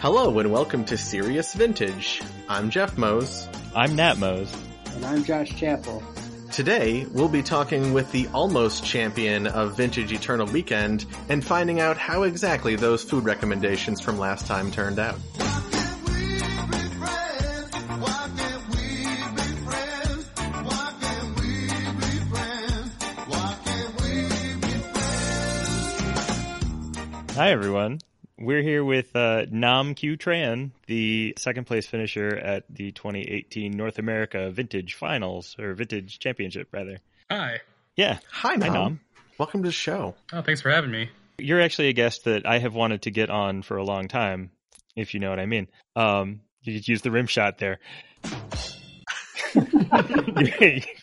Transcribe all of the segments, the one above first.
Hello and welcome to Serious Vintage. I'm Jeff Mose. I'm Nat Mose. And I'm Josh Chappell. Today, we'll be talking with the almost champion of Vintage Eternal Weekend and finding out how exactly those food recommendations from last time turned out. Hi everyone. We're here with uh, Nam Q Tran, the second place finisher at the 2018 North America Vintage Finals or Vintage Championship, rather. Hi. Yeah. Hi, Nam. Hi, Nam. Welcome to the show. Oh, thanks for having me. You're actually a guest that I have wanted to get on for a long time, if you know what I mean. Um, you could use the rim shot there.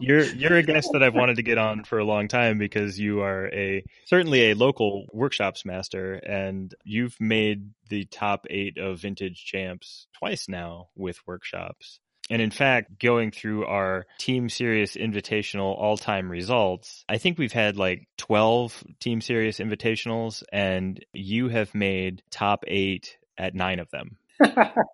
you're you're a guest that I've wanted to get on for a long time because you are a certainly a local workshops master and you've made the top 8 of vintage champs twice now with workshops. And in fact, going through our Team Serious Invitational all time results, I think we've had like 12 Team Serious Invitationals, and you have made top eight at nine of them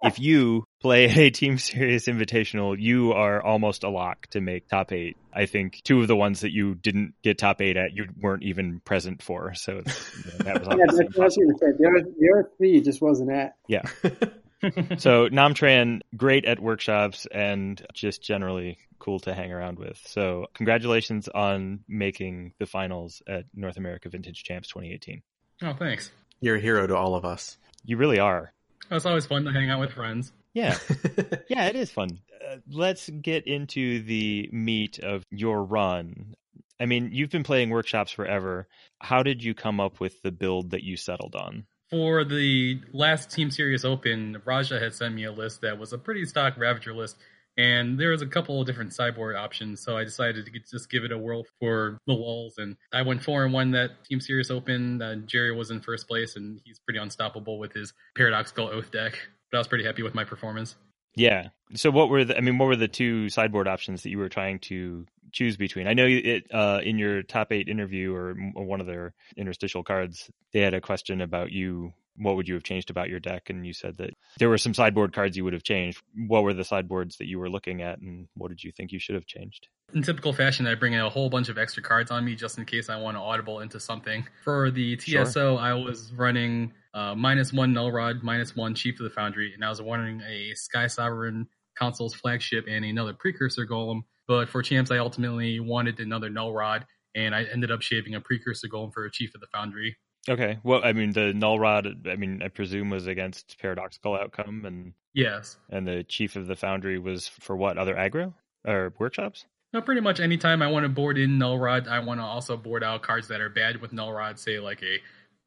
if you play a Team Serious Invitational, you are almost a lock to make top eight. I think two of the ones that you didn't get top eight at, you weren't even present for. So you know, that was yeah, that's what I was going to say. The other, the other three just wasn't at. Yeah. so Nam Tran, great at workshops and just generally cool to hang around with. So congratulations on making the finals at North America Vintage Champs 2018. Oh, thanks. You're a hero to all of us. You really are. It's always fun to hang out with friends. Yeah. yeah, it is fun. Uh, let's get into the meat of your run. I mean, you've been playing workshops forever. How did you come up with the build that you settled on? For the last Team Serious Open, Raja had sent me a list that was a pretty stock Ravager list and there was a couple of different sideboard options, so I decided to just give it a whirl for the walls, And I went four and one that Team Serious Open. Uh, Jerry was in first place, and he's pretty unstoppable with his Paradoxical Oath deck. But I was pretty happy with my performance. Yeah. So what were the? I mean, what were the two sideboard options that you were trying to choose between? I know it uh, in your top eight interview or one of their interstitial cards, they had a question about you what would you have changed about your deck? And you said that there were some sideboard cards you would have changed. What were the sideboards that you were looking at, and what did you think you should have changed? In typical fashion, I bring in a whole bunch of extra cards on me just in case I want to audible into something. For the TSO, sure. I was running uh, minus one Null Rod, minus one Chief of the Foundry, and I was running a Sky Sovereign Council's flagship and another Precursor Golem. But for champs, I ultimately wanted another Null Rod, and I ended up shaving a Precursor Golem for a Chief of the Foundry. Okay. Well, I mean, the null rod. I mean, I presume was against paradoxical outcome, and yes, and the chief of the foundry was for what other aggro or workshops? No, pretty much anytime I want to board in null rod, I want to also board out cards that are bad with null rod. Say like a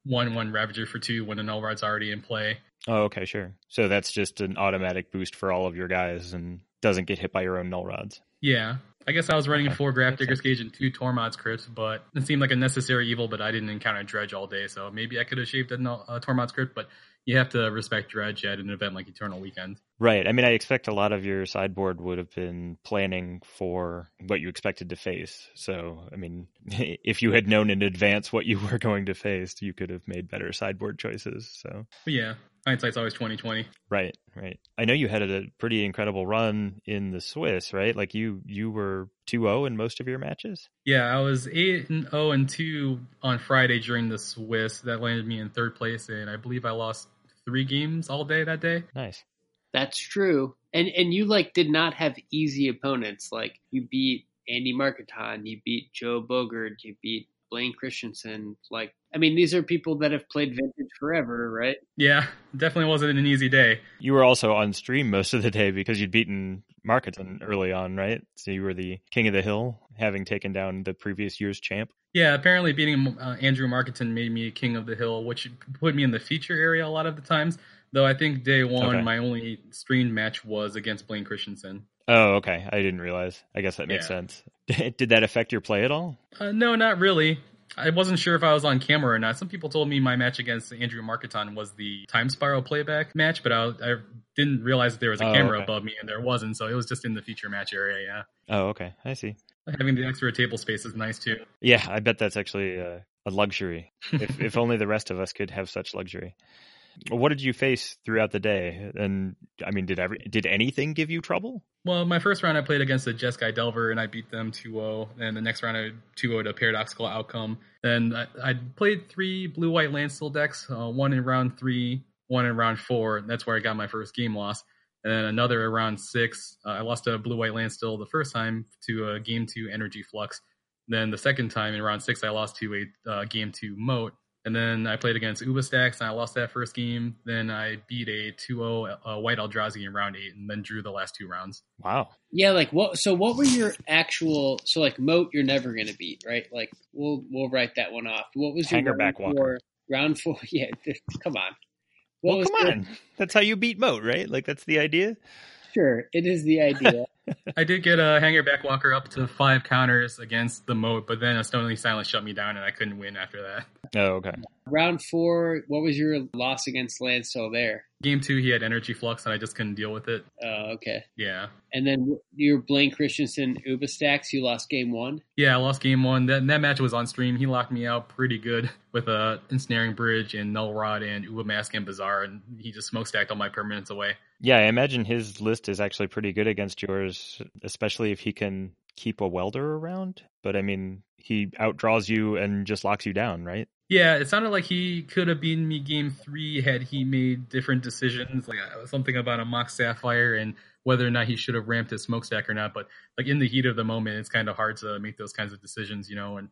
one-one ravager for two when the null rod's already in play. Oh, okay, sure. So that's just an automatic boost for all of your guys, and doesn't get hit by your own null rods. Yeah, I guess I was running okay. four Grafdigger's Cage and two Tormod's crypts, but it seemed like a necessary evil. But I didn't encounter Dredge all day, so maybe I could have shaved a, a Tormod's crypt. But you have to respect Dredge at an event like Eternal Weekend. Right. I mean, I expect a lot of your sideboard would have been planning for what you expected to face. So, I mean, if you had known in advance what you were going to face, you could have made better sideboard choices. So, yeah, hindsight's always 2020 right right. I know you had a pretty incredible run in the swiss right? Like you you were 2-0 in most of your matches? Yeah i was 8 and 0 and 2 on friday during the swiss. That landed me in third place and i believe i lost three games all day that day. Nice that's true and and you like did not have easy opponents like you beat andy markiton you beat joe bogard you beat Blaine Christensen. Like, I mean, these are people that have played vintage forever, right? Yeah, definitely wasn't an easy day. You were also on stream most of the day because you'd beaten Markiton early on, right? So you were the king of the hill, having taken down the previous year's champ. Yeah, apparently beating uh, Andrew Markiton made me a king of the hill, which put me in the feature area a lot of the times. Though I think day one, okay. my only streamed match was against Blaine Christensen. Oh, okay. I didn't realize. I guess that makes yeah. sense. Did that affect your play at all? Uh, no, not really. I wasn't sure if I was on camera or not. Some people told me my match against Andrew Markiton was the Time Spiral playback match, but I, I didn't realize there was a oh, camera okay. above me, and there wasn't. So it was just in the feature match area. Yeah. Oh, okay. I see. Having the extra table space is nice too. Yeah, I bet that's actually a, a luxury. if, if only the rest of us could have such luxury. What did you face throughout the day? And I mean, did every did anything give you trouble? Well, my first round I played against the Jeskai Delver and I beat them 2-0. And the next round I 2-0 to Paradoxical Outcome. Then I, I played three blue-white Landstill decks, uh, one in round three, one in round four. That's where I got my first game loss. And then another around six. Uh, I lost a blue-white Landstill the first time to a game two Energy Flux. Then the second time in round six, I lost to a uh, game two Moat. And then I played against Uba Stax and I lost that first game. Then I beat a 2-0 uh, White Eldrazi in round eight and then drew the last two rounds. Wow. Yeah, like what? So what were your actual? So like moat, you're never going to beat, right? Like we'll we'll write that one off. What was your Hangerback round Walker. four? Round four. Yeah, come on. What well, was come the- on. That's how you beat Moat, right? Like that's the idea. Sure, it is the idea. I did get a Hangerback Walker up to five counters against the Moat, but then a Stony Silence shut me down and I couldn't win after that. Oh, okay. round four. What was your loss against Landstill there? Game two, he had Energy Flux and I just couldn't deal with it. Oh, okay. Yeah. And then your Blaine Christensen Uba Stax, you lost game one. Yeah, I lost game one. That, that match was on stream. He locked me out pretty good with a ensnaring bridge and null rod and Uba Mask and Bazaar, and he just smokestacked all my permanents away. Yeah, I imagine his list is actually pretty good against yours, especially if he can keep a welder around. But I mean, he outdraws you and just locks you down, right? Yeah, it sounded like he could have beaten me game three had he made different decisions, like uh, something about a Mox Sapphire and whether or not he should have ramped his smokestack or not. But like in the heat of the moment, it's kind of hard to make those kinds of decisions, you know, and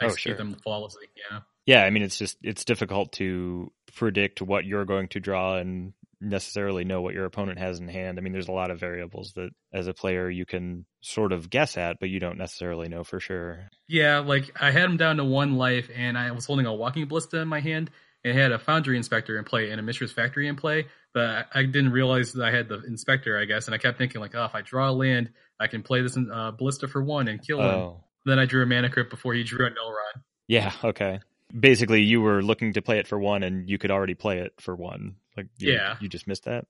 Oh, execute sure. them flawlessly. Yeah. Yeah, I mean, it's just it's difficult to predict what you're going to draw and necessarily know what your opponent has in hand. I mean, there's a lot of variables that as a player you can sort of guess at, but you don't necessarily know for sure. Yeah, like I had him down to one life, and I was holding a walking ballista in my hand, and had a foundry inspector in play and a Mishra's Factory in play, but I, I didn't realize that I had the inspector, I guess, and I kept thinking like, oh, if I draw a land, I can play this uh, ballista for one and kill him. Oh, Then I drew a mana crypt before he drew a null rod. yeah, okay. Basically, you were looking to play it for one, and you could already play it for one. Like, you, Yeah. you just missed that.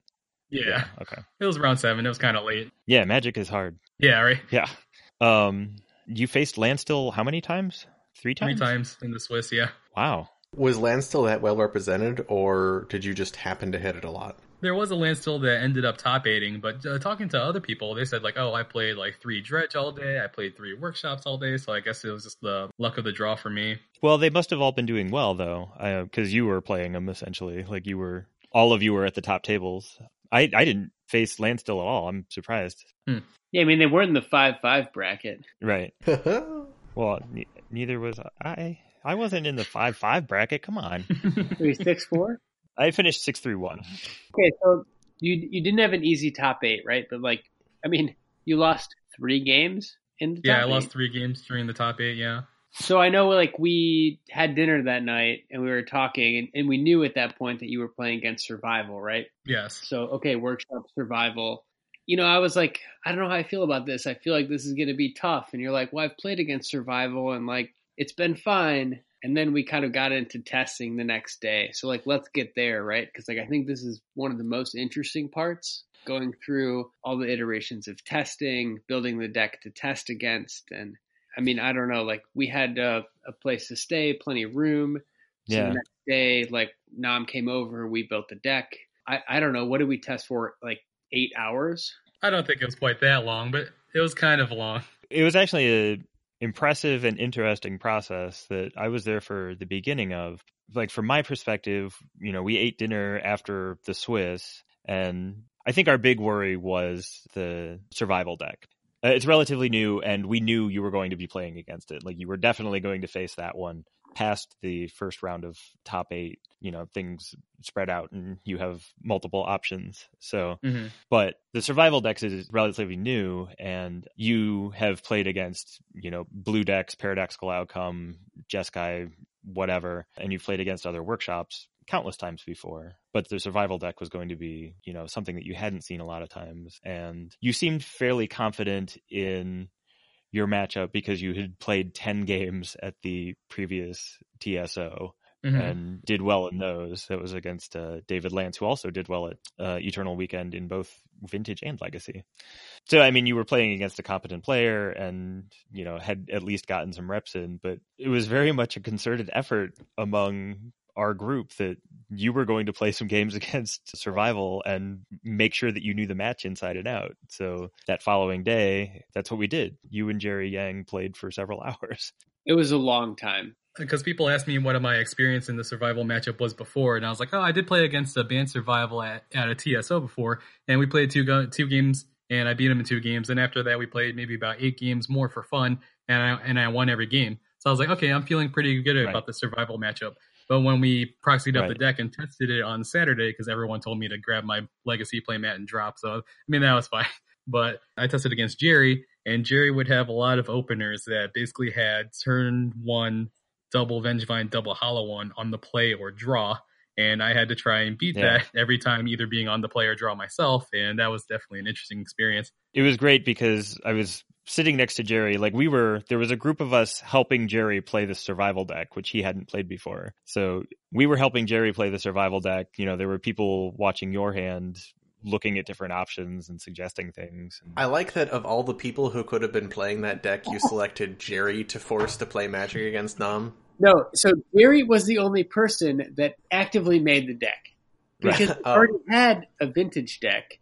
Yeah, Okay. it was round seven. It was kind of late. Yeah, Magic is hard. Yeah, right. Yeah. Um, you faced Landstill how many times? Three times. Three times. times in the Swiss. Yeah, Wow. Was land still that well represented, or did you just happen to hit it a lot? there was a land still that ended up top eighting, but uh, talking to other people, they said like, oh, I played like three dredge all day. I played three workshops all day. So I guess it was just the luck of the draw for me. Well, they must have all been doing well though, because you were playing them essentially. Like you were, all of you were at the top tables. I I didn't face Landstill at all. I'm surprised. Hmm. Yeah, I mean they were in the five five bracket. Right. Well, ne- neither was I. I wasn't in the five five bracket. Come on. Three six four. I finished six three one. Okay, so you you didn't have an easy top eight, right? But like, I mean, you lost three games in the top yeah, I eight. lost three games during the top eight. Yeah. So I know, like, we had dinner that night and we were talking, and, and we knew at that point that you were playing against Survival, right? Yes. So okay, workshop Survival. You know, I was like, I don't know how I feel about this. I feel like this is going to be tough. And you're like, well, I've played against Survival, and like, it's been fine. And then we kind of got into testing the next day. So like, let's get there, right? Because like, I think this is one of the most interesting parts. Going through all the iterations of testing, building the deck to test against, and I mean, I don't know. Like we had uh, a place to stay, plenty of room. So Yeah. the next day, like Nam came over, we built the deck. I, I don't know. What did we test for? Like eight hours? I don't think it was quite that long, but it was kind of long. It was actually a impressive and interesting process that I was there for the beginning of. Like from my perspective, you know, we ate dinner after the Swiss, and I think our big worry was the survival deck. Uh, It's relatively new, and we knew you were going to be playing against it. Like you were definitely going to face that one. Past the first round of top eight, you know, things spread out, and you have multiple options. So Mm-hmm. but the survival decks is relatively new and you have played against you know blue decks paradoxical outcome jeskai whatever and you've played against other workshops countless times before but the survival deck was going to be you know something that you hadn't seen a lot of times and you seemed fairly confident in your matchup because you had played 10 games at the previous tso Mm-hmm. and did well in those. That was against uh, David Lance, who also did well at uh, Eternal Weekend in both Vintage and Legacy. So, I mean, you were playing against a competent player and, you know, had at least gotten some reps in, but it was very much a concerted effort among our group that you were going to play some games against survival and make sure that you knew the match inside and out. So that following day, that's what we did. You and Jerry Yang played for several hours. It was a long time. Because people asked me what my experience in the survival matchup was before, and I was like, "Oh, I did play against a band survival at, at a TSO before, and we played two go- two games, and I beat him in two games. And after that, we played maybe about eight games more for fun, and I and I won every game. So I was like, okay, I'm feeling pretty good right. about the survival matchup. But when we proxied up the deck and tested it on Saturday, because everyone told me to grab my legacy playmat and drop, so I mean that was fine. But I tested against Jerry, and Jerry would have a lot of openers that basically had turn one double Vengevine, double Hollow One on the play or draw. And I had to try and beat yeah. that every time, either being on the play or draw myself. And that was definitely an interesting experience. It was great because I was sitting next to Jerry, like we were, there was a group of us helping Jerry play the survival deck, which he hadn't played before. So we were helping Jerry play the survival deck. You know, there were people watching your hand, looking at different options and suggesting things. I like that of all the people who could have been playing that deck, you selected Jerry to force to play Magic against Nam. No, so Jerry was the only person that actively made the deck because he oh. already had a vintage deck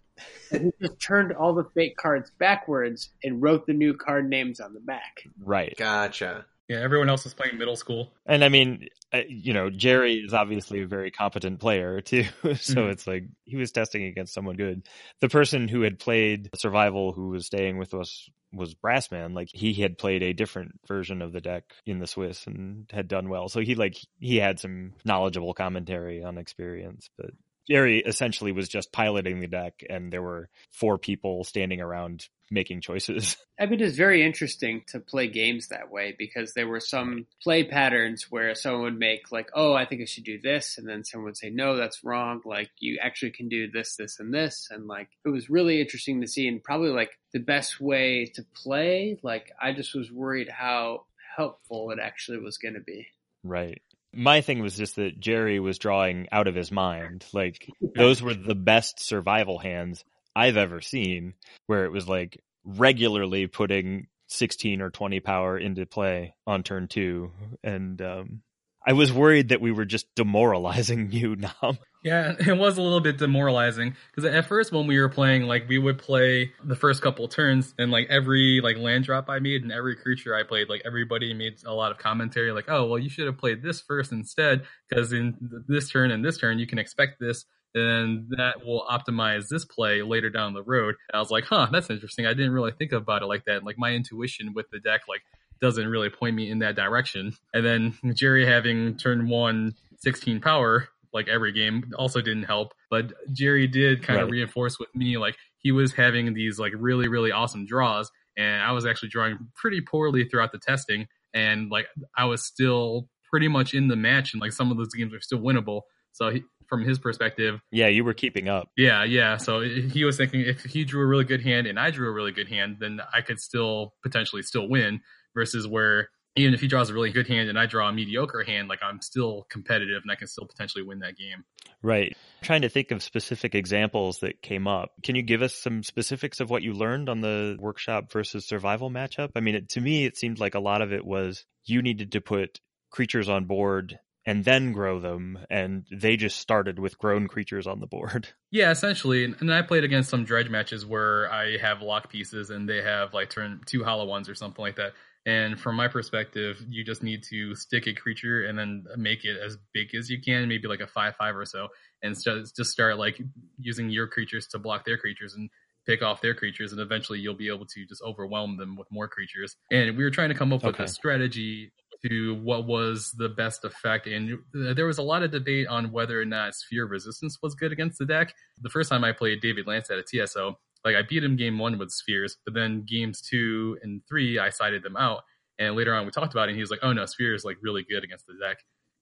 and he just turned all the fake cards backwards and wrote the new card names on the back. Right. Gotcha. Yeah, everyone else is playing middle school. And I mean, uh, you know, Jerry is obviously a very competent player too. so mm-hmm. it's like he was testing against someone good. The person who had played Survival who was staying with us was Brassman. Like he had played a different version of the deck in the Swiss and had done well. So he like he had some knowledgeable commentary on experience, but Jerry essentially was just piloting the deck, and there were four people standing around making choices. I mean, it's very interesting to play games that way because there were some play patterns where someone would make like, "Oh, I think I should do this," and then someone would say, "No, that's wrong. Like, you actually can do this, this, and this." And like, it was really interesting to see, and probably like the best way to play. Like, I just was worried how helpful it actually was going to be. Right my thing was just that Jerry was drawing out of his mind. Like those were the best survival hands I've ever seen, where it was like regularly putting 16 or 20 power into play on turn two. And um, I was worried that we were just demoralizing you, Nam. Yeah, it was a little bit demoralizing because at first when we were playing, like we would play the first couple turns, and like every like land drop I made and every creature I played, like everybody made a lot of commentary, like, "Oh, well, you should have played this first instead, because in this turn and this turn you can expect this." and that will optimize this play later down the road. And I was like, huh, that's interesting. I didn't really think about it like that. And, Like my intuition with the deck, like doesn't really point me in that direction. And then Jerry having turn one 16 power like every game also didn't help. But Jerry did kind right. of reinforce with me like he was having these like really really awesome draws, and I was actually drawing pretty poorly throughout the testing, and like I was still pretty much in the match, and like some of those games are still winnable. So he, from his perspective, yeah, you were keeping up. Yeah, yeah. So he was thinking if he drew a really good hand and I drew a really good hand, then I could still potentially still win. Versus where even if he draws a really good hand and I draw a mediocre hand, like I'm still competitive and I can still potentially win that game. Right. I'm trying to think of specific examples that came up. Can you give us some specifics of what you learned on the workshop versus survival matchup? I mean, it, to me, it seemed like a lot of it was you needed to put creatures on board and then grow them and they just started with grown creatures on the board yeah essentially and i played against some dredge matches where i have lock pieces and they have like turn two hollow ones or something like that and from my perspective, you just need to stick a creature and then make it as big as you can, maybe like a five five or so, and just start like using your creatures to block their creatures and pick off their creatures, and eventually you'll be able to just overwhelm them with more creatures. And we were trying to come up okay. with a strategy to what was the best effect. And there was a lot of debate on whether or not Sphere Resistance was good against the deck. The first time I played David Lance at a TSO, like I beat him game one with spheres, but then games two and three I sided them out. And later on we talked about it and he was like, Oh no, sphere is like really good against the deck.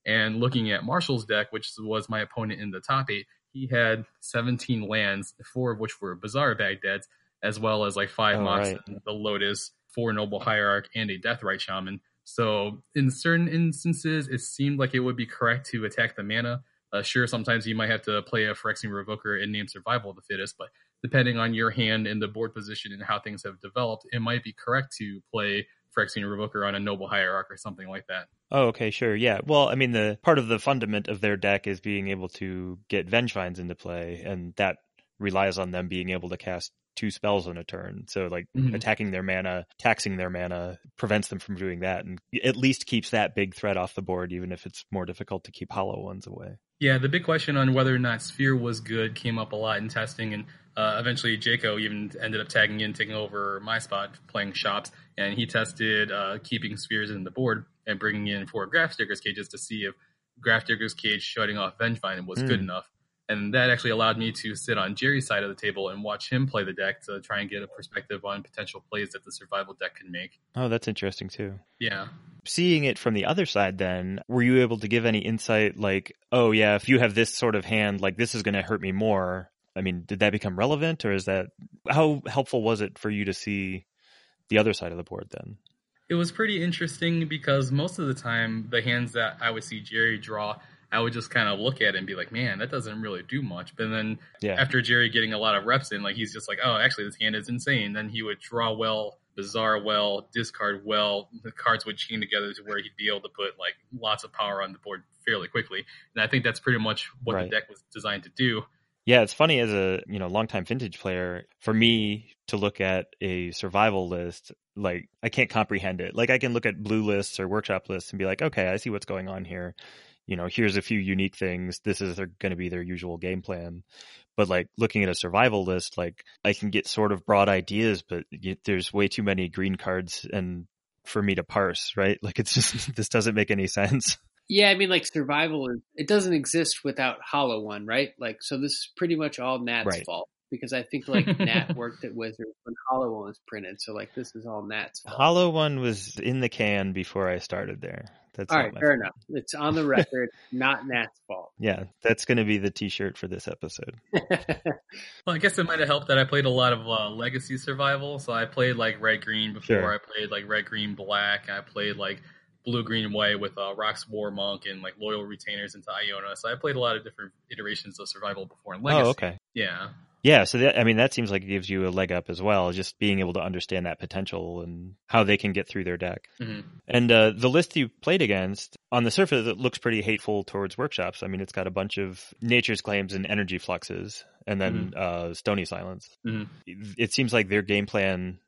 And looking at Marshall's deck, which was my opponent in the top eight, he had 17 lands, four of which were Bazaar Baghdad's, as well as like five oh, Mox, right. the Lotus, four Noble Hierarch, and a Deathrite Shaman. So in certain instances, it seemed like it would be correct to attack the mana. Uh, sure, sometimes you might have to play a Phyrexian Revoker and name Survival of the Fittest, but depending on your hand and the board position and how things have developed, it might be correct to play Phyrexian Revoker on a Noble Hierarch or something like that. Oh, okay, sure. Yeah. Well, I mean, the part of the fundament of their deck is being able to get Vengevines into play, and that relies on them being able to cast two spells on a turn. So like mm-hmm. attacking their mana, taxing their mana prevents them from doing that and at least keeps that big threat off the board even if it's more difficult to keep hollow ones away. Yeah, the big question on whether or not Sphere was good came up a lot in testing and uh, eventually Jaco even ended up tagging in, taking over my spot, playing shops, and he tested uh, keeping spheres in the board and bringing in four Grafdigger's cages to see if Grafdigger's cage shutting off Vengevine was mm. good enough and that actually allowed me to sit on Jerry's side of the table and watch him play the deck to try and get a perspective on potential plays that the survival deck can make. Oh, that's interesting too. Yeah. Seeing it from the other side, then, were you able to give any insight like, oh, yeah, if you have this sort of hand, like this is going to hurt me more? I mean, did that become relevant or is that how helpful was it for you to see the other side of the board then? It was pretty interesting because most of the time, the hands that I would see Jerry draw I would just kind of look at it and be like, man, that doesn't really do much. But then yeah. after Jerry getting a lot of reps in, like he's just like, oh, actually, this hand is insane. Then he would draw well, Bazaar well, discard well. The cards would chain together to where he'd be able to put like lots of power on the board fairly quickly. And I think that's pretty much what right. the deck was designed to do. Yeah, it's funny as a you know longtime vintage player for me to look at a survival list. Like I can't comprehend it. Like I can look at blue lists or workshop lists and be like, okay, I see what's going on here you know, here's a few unique things. This is going to be their usual game plan. But like looking at a survival list, like I can get sort of broad ideas, but there's way too many green cards and for me to parse, right? Like it's just, this doesn't make any sense. Yeah, I mean, like survival, it doesn't exist without Hollow One, right? Like, so this is pretty much all Nat's right. fault because I think like Nat worked at Wizards when Hollow One was printed, so like this is all Nat's fault. Hollow One was in the can before I started there. That's all right. Fair fault. enough. It's on the record, not Nat's fault. Yeah, that's going to be the T-shirt for this episode. well, I guess it might have helped that I played a lot of uh, Legacy Survival. So I played like Red Green before. Sure. I played like Red Green Black. I played like Blue Green White with uh, Rox War Monk and like Loyal Retainers into Iona. So I played a lot of different iterations of Survival before in Legacy. Oh, okay. Yeah. Yeah, so that, I mean that seems like it gives you a leg up as well, just being able to understand that potential and how they can get through their deck. Mm-hmm. And uh, the list you played against, on the surface, it looks pretty hateful towards workshops. I mean, it's got a bunch of nature's claims and energy fluxes, and then mm-hmm. uh, stony silence. Mm-hmm. It seems like their game plan,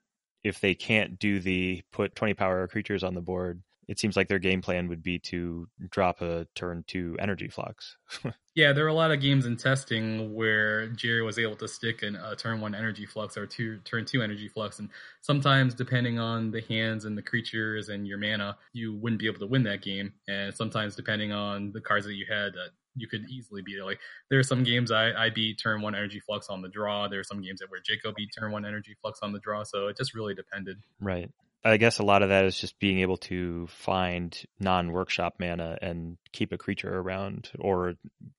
if they can't do the put twenty power creatures on the board, it seems like their game plan would be to drop a turn two energy flux. yeah, there are a lot of games in testing where Jerry was able to stick in a turn one energy flux or two turn two energy flux, and sometimes depending on the hands and the creatures and your mana, you wouldn't be able to win that game, and sometimes depending on the cards that you had, uh, you could easily beat it. Like there are some games I, I beat turn one energy flux on the draw. There are some games that where Jaco beat turn one energy flux on the draw. So it just really depended. Right. I guess a lot of that is just being able to find non-workshop mana and keep a creature around, or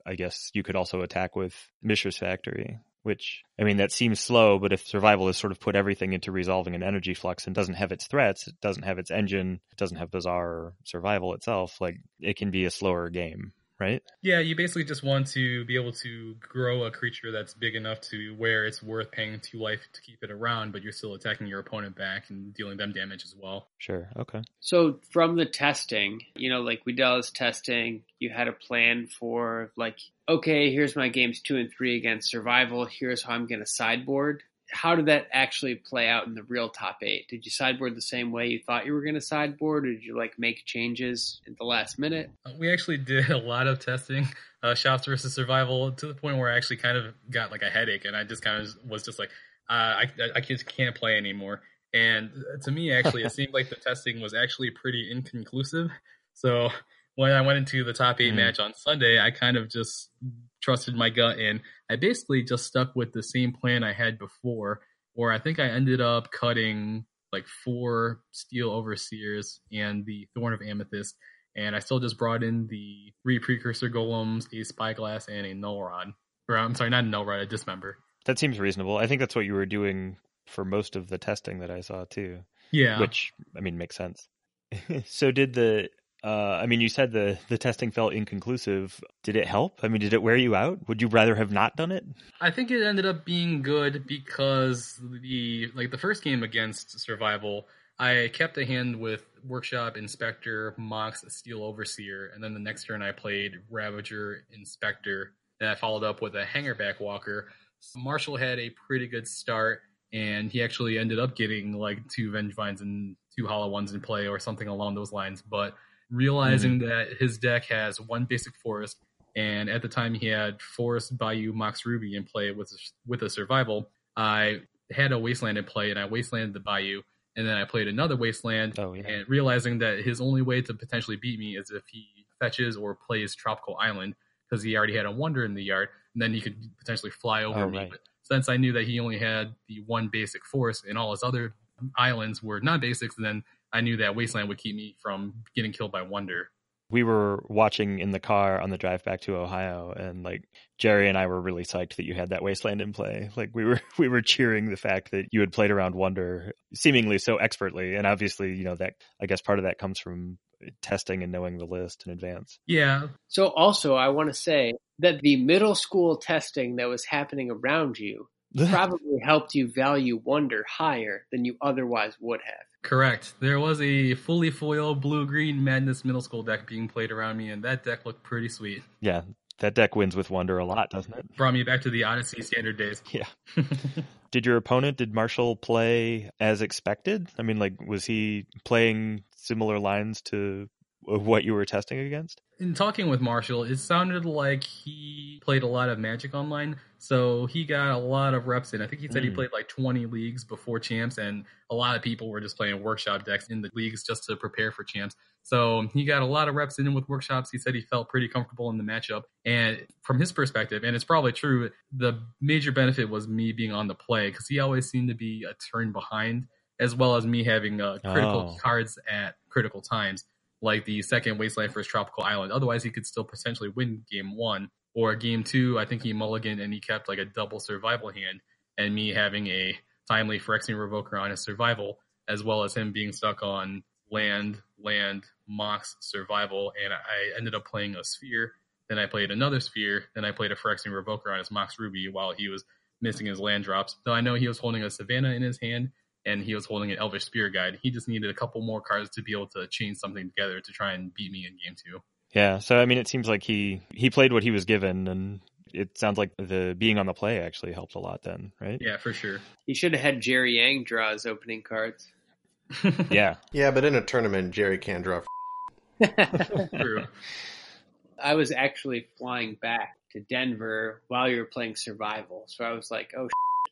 I guess you could also attack with Mishra's Factory, which I mean that seems slow, but if survival has sort of put everything into resolving an energy flux and doesn't have its threats, it doesn't have its engine, it doesn't have Bazaar survival itself, like it can be a slower game right? Yeah, you basically just want to be able to grow a creature that's big enough to where it's worth paying two life to keep it around, but you're still attacking your opponent back and dealing them damage as well. Sure. Okay. So from the testing, you know, like we did all this testing, you had a plan for like, okay, here's my games two and three against survival. Here's how I'm going to sideboard how did that actually play out in the real top eight? Did you sideboard the same way you thought you were going to sideboard, or did you like make changes at the last minute? Uh, we actually did a lot of testing, uh, shops versus survival, to the point where I actually kind of got like a headache, and I just kind of was just like, uh, I I just can't play anymore. And to me, actually, it seemed like the testing was actually pretty inconclusive. So when I went into the top 8 mm. match on Sunday, I kind of just trusted my gut and I basically just stuck with the same plan I had before, or I think I ended up cutting like four steel overseers and the thorn of amethyst, and I still just brought in the three precursor golems, a spyglass, and a null rod. Or I'm sorry, not a null rod, a dismember. That seems reasonable. I think that's what you were doing for most of the testing that I saw too. Yeah. Which I mean makes sense. so did the uh, I mean, you said the the testing felt inconclusive. Did it help? I mean, did it wear you out? Would you rather have not done it? I think it ended up being good because the like the first game against Survival, I kept a hand with Workshop, Inspector, Mox, Steel Overseer, and then the next turn I played Ravager, Inspector, and I followed up with a Hangerback Walker. So Marshall had a pretty good start, and he actually ended up getting like two Vengevines and two Hollow Ones in play or something along those lines. But realizing mm-hmm. that his deck has one basic forest, and at the time he had Forest, Bayou, Mox Ruby in play with with a survival, I had a Wasteland in play, and I Wastelanded the Bayou and then I played another Wasteland, oh, yeah. and realizing that his only way to potentially beat me is if he fetches or plays Tropical Island because he already had a Wonder in the yard, and then he could potentially fly over oh, me. Right. But since I knew that he only had the one basic force and all his other islands were non basics, then I knew that Wasteland would keep me from getting killed by Wonder we were watching in the car on the drive back to Ohio, and like Jerry and I were really psyched that you had that Wasteland in play. Like we were we were cheering the fact that you had played around Wonder seemingly so expertly, and obviously you know that I guess part of that comes from testing and knowing the list in advance. Yeah. So also I want to say that the middle school testing that was happening around you probably helped you value Wonder higher than you otherwise would have. Correct. There was a fully foil blue green Madness middle school deck being played around me, and that deck looked pretty sweet. Yeah, that deck wins with Wonder a lot, doesn't it? Brought me back to the Odyssey standard days. Yeah. did your opponent, did Marshall play as expected? I mean, like, was he playing similar lines to what you were testing against? In talking with Marshall, it sounded like he played a lot of Magic Online, so he got a lot of reps in. I think he said mm. he hmm. played like 20 leagues before champs, and a lot of people were just playing workshop decks in the leagues just to prepare for champs. So he got a lot of reps in with workshops. He said he felt pretty comfortable in the matchup. And from his perspective, and it's probably true, the major benefit was me being on the play because he always seemed to be a turn behind, as well as me having uh, critical oh. cards at critical times like the second Wasteland first Tropical Island. Otherwise, he could still potentially win game one or game two. I think he mulliganed and he kept like a double survival hand, and me having a timely Phyrexian Revoker on his survival, as well as him being stuck on land, land, Mox survival, and I ended up playing a sphere. Then I played another sphere. Then I played a Phyrexian Revoker on his Mox Ruby while he was missing his land drops. Though I know he was holding a Savannah in his hand, and he was holding an Elvish Spirit Guide. He just needed a couple more cards to be able to chain something together to try and beat me in game two. Yeah, so I mean, it seems like he he played what he was given, and it sounds like the being on the play actually helped a lot. Then, right? Yeah, for sure. He should have had Jerry Yang draw his opening cards. yeah, yeah, but in a tournament, Jerry can't draw. True. I was actually flying back to Denver while you were playing Survival, so I was like, "Oh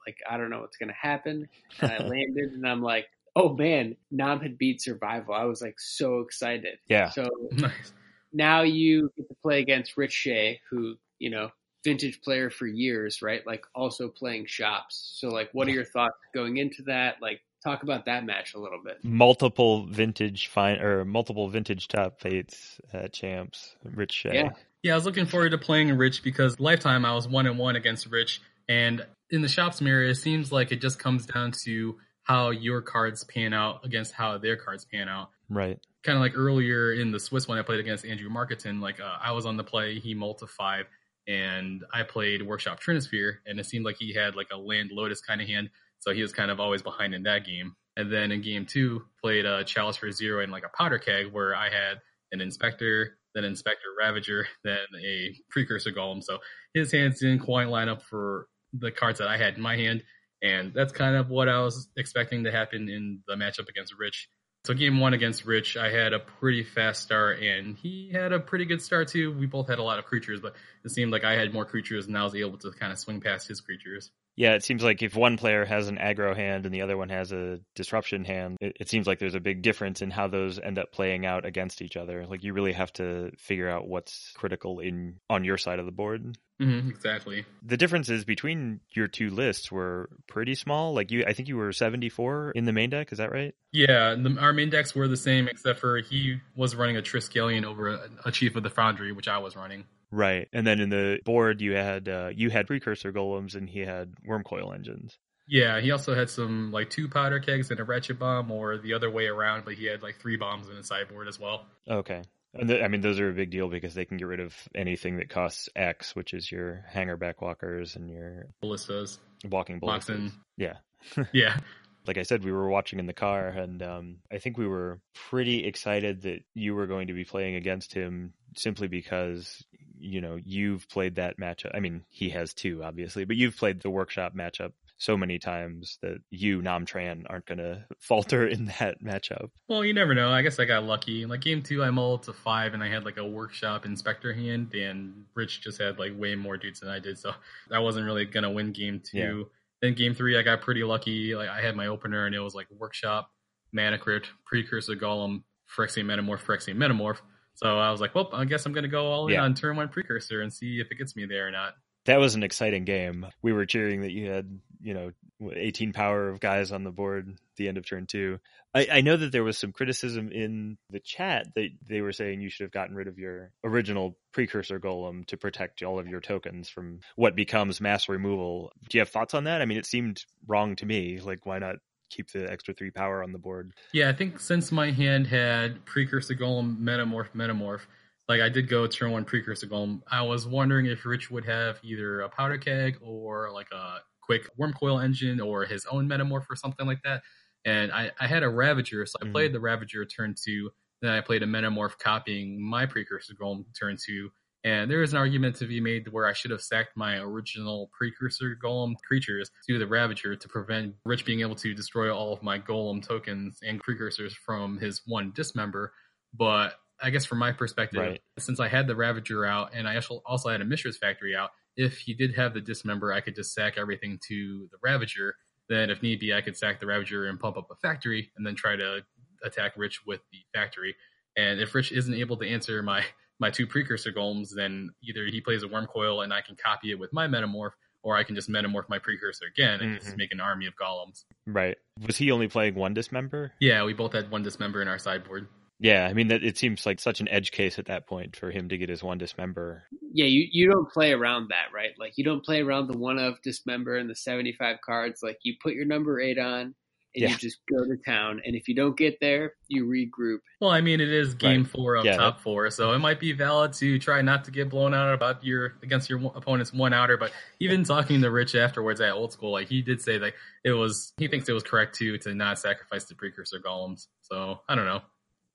like, I don't know what's going to happen. And I landed and I'm like, oh man, Nam had beat Survival. I was like so excited. Yeah. So nice. Now you get to play against Rich Shea, who, you know, vintage player for years, right? Like also playing shops. So like what are your thoughts going into that? Like talk about that match a little bit. Multiple vintage fine or multiple vintage top eights uh, champs, Rich Shea. Yeah. Yeah, I was looking forward to playing Rich because lifetime I was one and one against Rich and in the shops mirror, it seems like it just comes down to how your cards pan out against how their cards pan out. Right. Kind of like earlier in the Swiss one I played against Andrew Markiton, like uh, I was on the play, he multi five, and I played Workshop Trinisphere, and it seemed like he had like a land lotus kind of hand, so he was kind of always behind in that game. And then in game two, played a Chalice for Zero and like a Powder Keg, where I had an Inspector, then Inspector Ravager, then a Precursor Golem. So his hands didn't quite line up for the cards that I had in my hand. And that's kind of what I was expecting to happen in the matchup against Rich. So game one against Rich, I had a pretty fast start, and he had a pretty good start too. We both had a lot of creatures, but it seemed like I had more creatures, and I was able to kind of swing past his creatures. Yeah, it seems like if one player has an aggro hand and the other one has a disruption hand, it, it, seems like there's a big difference in how those end up playing out against each other. Like you really have to figure out what's critical in on your side of the board. Mm-hmm, exactly. The differences between your two lists were pretty small. Like you, I think you were 74 in the main deck. Is that right? Yeah, the, our main decks were the same, except for he was running a Triskelion over a, a Chief of the Foundry, which I was running. Right, and then in the board you had uh, you had precursor golems and he had Wurmcoil engines. Yeah, he also had some like two powder kegs and a Ratchet Bomb, or the other way around. But he had like three bombs in his sideboard as well. Okay, and the, I mean those are a big deal because they can get rid of anything that costs X, which is your Hangerback Walkers and your ballistas, walking ballistas. Moxen. Yeah, yeah. like I said, we were watching in the car, and um, I think we were pretty excited that you were going to be playing against him simply because you know you've played that matchup. I mean, he has too, obviously, but you've played the workshop matchup so many times that you Nam Tran aren't going to falter in that matchup. Well, you never know. I guess I got lucky. Like game two, I mulled to five, and I had like a workshop inspector hand, and Rich just had like way more dudes than I did, so I wasn't really going to win game two. Yeah. Then game three, I got pretty lucky. Like I had my opener, and it was like workshop, mana crypt, precursor golem, Phyrexian metamorph, Phyrexian metamorph. So I was like, well, I guess I'm going to go all in yeah. on turn one precursor and see if it gets me there or not that was an exciting game. We were cheering that you had, you know, 18 power of guys on the board the end of turn two. I, I, know that there was some criticism in the chat that they were saying you should have gotten rid of your original precursor golem to protect all of your tokens from what becomes mass removal. Do you have thoughts on that? I mean, it seemed wrong to me. Like, why not keep the extra three power on the board? Yeah, I think since my hand had precursor golem, metamorph, metamorph, like I did go turn one precursor golem. I was wondering if Rich would have either a powder keg or like a quick Wurmcoil Engine or his own metamorph or something like that. And I, I had a Ravager, so I mm-hmm. played the Ravager turn two. Then I played a metamorph copying my precursor golem turn two. And there is an argument to be made where I should have sacked my original precursor golem creatures to the Ravager to prevent Rich being able to destroy all of my golem tokens and precursors from his one dismember. But I guess from my perspective, right. since I had the Ravager out and I also had a Mishra's Factory out, if he did have the dismember, I could just sack everything to the Ravager. Then, if need be, I could sack the Ravager and pump up a factory, and then try to attack Rich with the factory. And if Rich isn't able to answer my my two precursor golems, then either he plays a Wurmcoil and I can copy it with my metamorph, or I can just metamorph my precursor again and mm-hmm. just make an army of golems. Right. Was he only playing one dismember? Yeah, we both had one dismember in our sideboard. Yeah, I mean that it seems like such an edge case at that point for him to get his one dismember. Yeah, you, you don't play around that, right? Like you don't play around the one of dismember and the seventy five cards. Like you put your number eight on and yeah. you just go to town. And if you don't get there, you regroup. Well, I mean, it is game right. four of yeah, top four, so it might be valid to try not to get blown out about your against your opponent's one outer. But even talking to Rich afterwards at Old School, like he did say that it was he thinks it was correct too to not sacrifice the precursor golems. So I don't know.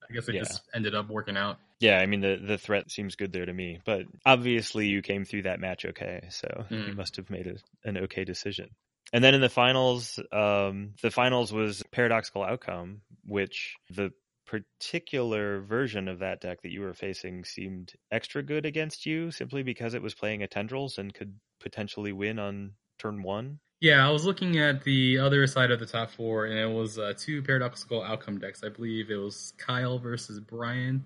I guess it yeah. just ended up working out. Yeah, I mean the the threat seems good there to me, but obviously you came through that match okay, so mm. you must have made a, an okay decision. And then in the finals, um, the finals was paradoxical outcome, which the particular version of that deck that you were facing seemed extra good against you simply because it was playing a tendrils and could potentially win on turn one. Yeah, I was looking at the other side of the top four, and it was uh, two paradoxical outcome decks. I believe it was Kyle versus Brian,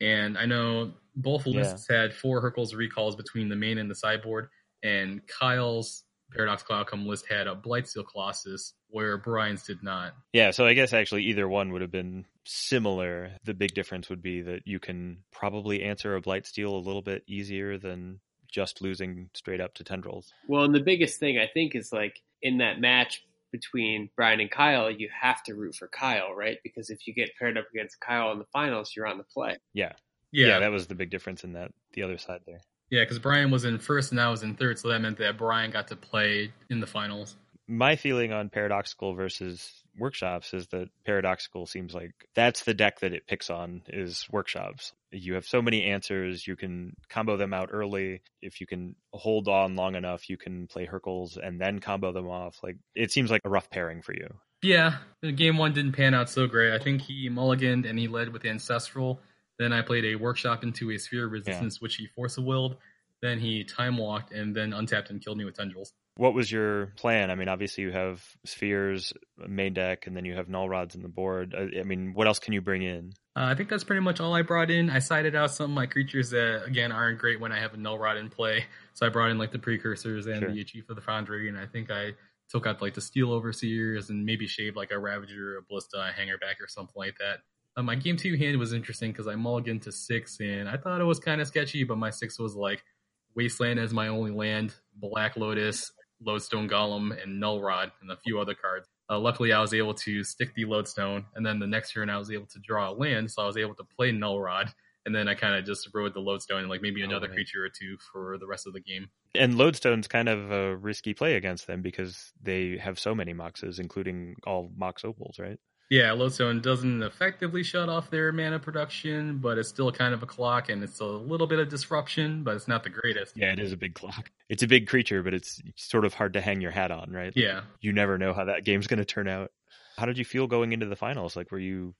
and I know both lists yeah. had four Hurkyl's Recalls between the main and the sideboard, and Kyle's paradoxical outcome list had a Blightsteel Colossus, where Brian's did not. Yeah, so I guess actually either one would have been similar. The big difference would be that you can probably answer a Blightsteel a little bit easier than just losing straight up to tendrils. Well, and the biggest thing I think is like in that match between Brian and Kyle, you have to root for Kyle, right? Because if you get paired up against Kyle in the finals, you're on the play. Yeah. Yeah. yeah that was the big difference in that, the other side there. Yeah, because Brian was in first and I was in third, so that meant that Brian got to play in the finals. My feeling on Paradoxical versus workshops is that paradoxical seems like that's the deck that it picks on is workshops. You have so many answers. You can combo them out early. If you can hold on long enough you can play Hurkyl's and then combo them off. Like it seems like a rough pairing for you. Yeah game one didn't pan out so great. I think he mulliganed and he led with ancestral. Then i played a workshop into a sphere resistance yeah. which he force willed then he time walked and then untapped and killed me with tendrils what was your plan? I mean, obviously you have spheres, main deck, and then you have null rods in the board. I, I mean, what else can you bring in? Uh, I think that's pretty much all I brought in. I sided out some of my creatures that again aren't great when I have a null rod in play. So I brought in like the precursors and sure. the chief of the foundry, and I think I took out like the steel overseers and maybe shaved like a ravager, a Ballista, a Hangerback, or something like that. Uh, my game two hand was interesting because I mulliganed to six, and I thought it was kind of sketchy, but my six was like Wasteland as my only land, Black Lotus, Lodestone Golem, and Null Rod, and a few other cards. Uh, luckily, I was able to stick the Lodestone, and then the next turn I was able to draw a land, so I was able to play Null Rod and then I kind of just rode the lodestone and like maybe another right. creature or two for the rest of the game. And Lodestone's kind of a risky play against them because they have so many moxes, including all mox opals, right? Yeah, lodestone doesn't effectively shut off their mana production, but it's still kind of a clock and it's a little bit of disruption, but it's not the greatest. Yeah, it is a big clock. It's a big creature, but it's sort of hard to hang your hat on, right? Yeah. You never know how that game's going to turn out. How did you feel going into the finals? Like, were you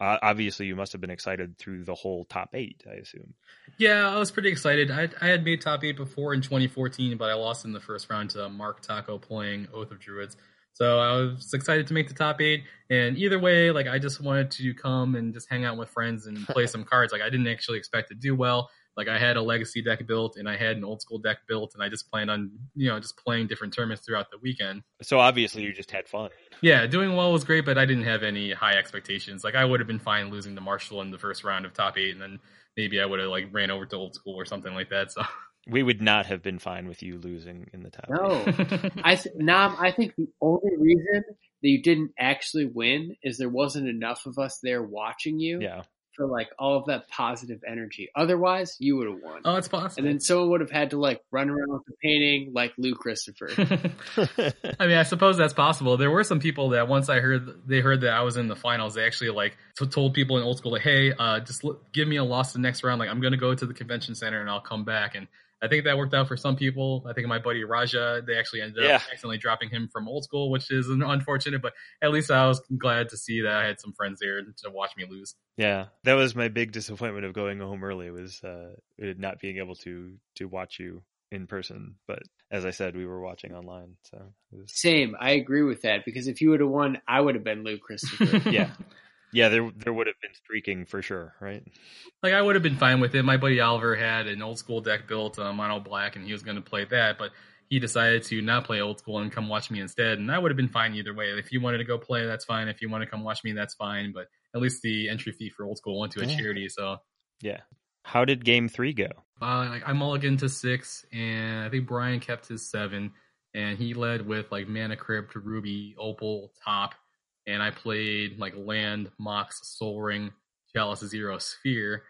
uh, obviously you must have been excited through the whole top eight? I assume. Yeah, I was pretty excited. I, I had made top eight before in 2014, but I lost in the first round to Mark Tocco playing Oath of Druids. So I was excited to make the top eight. And either way, like I just wanted to come and just hang out with friends and play some cards. Like I didn't actually expect to do well. Like I had a legacy deck built and I had an old school deck built and I just planned on, you know, just playing different tournaments throughout the weekend. So obviously you just had fun. Yeah, doing well was great, but I didn't have any high expectations. Like I would have been fine losing to Marshall in the first round of top eight and then maybe I would have like ran over to old school or something like that. So We would not have been fine with you losing in the top. No, I th- Nam. I think the only reason that you didn't actually win is there wasn't enough of us there watching you Yeah. for like all of that positive energy. Otherwise, you would have won. oh, it's possible. And then someone would have had to like run around with the painting like Lou Christopher. I mean, I suppose that's possible. There were some people that once I heard they heard that I was in the finals, they actually like t- told people in old school, like, "Hey, uh, just l- give me a loss the next round. Like, I'm gonna go to the convention center and I'll come back." And I think that worked out for some people. I think my buddy Raja, they actually ended Yeah. up accidentally dropping him from old school, which is unfortunate. But at least I was glad to see that I had some friends there to watch me lose. Yeah, that was my big disappointment of going home early was uh, not being able to to watch you in person. But as I said, we were watching online, so it was, Same. I agree with that because if you would have won, I would have been Lou Christopher. yeah, yeah. There there would have been streaking for sure, right? Like I would have been fine with it. My buddy Oliver had an old school deck built, uh, mono black, and he was going to play that, but he decided to not play old school and come watch me instead. And I would have been fine either way. If you wanted to go play, that's fine. If you want to come watch me, that's fine. But at least the entry fee for old school went to a Yeah. charity. So Yeah. How did Game Three go? uh, like I mulliganed to six, and I think Brian kept his seven, and he led with like Mana Crypt, Ruby, Opal, Top, and I played like Land, Mox, Soul Ring, Chalice, Zero, Sphere.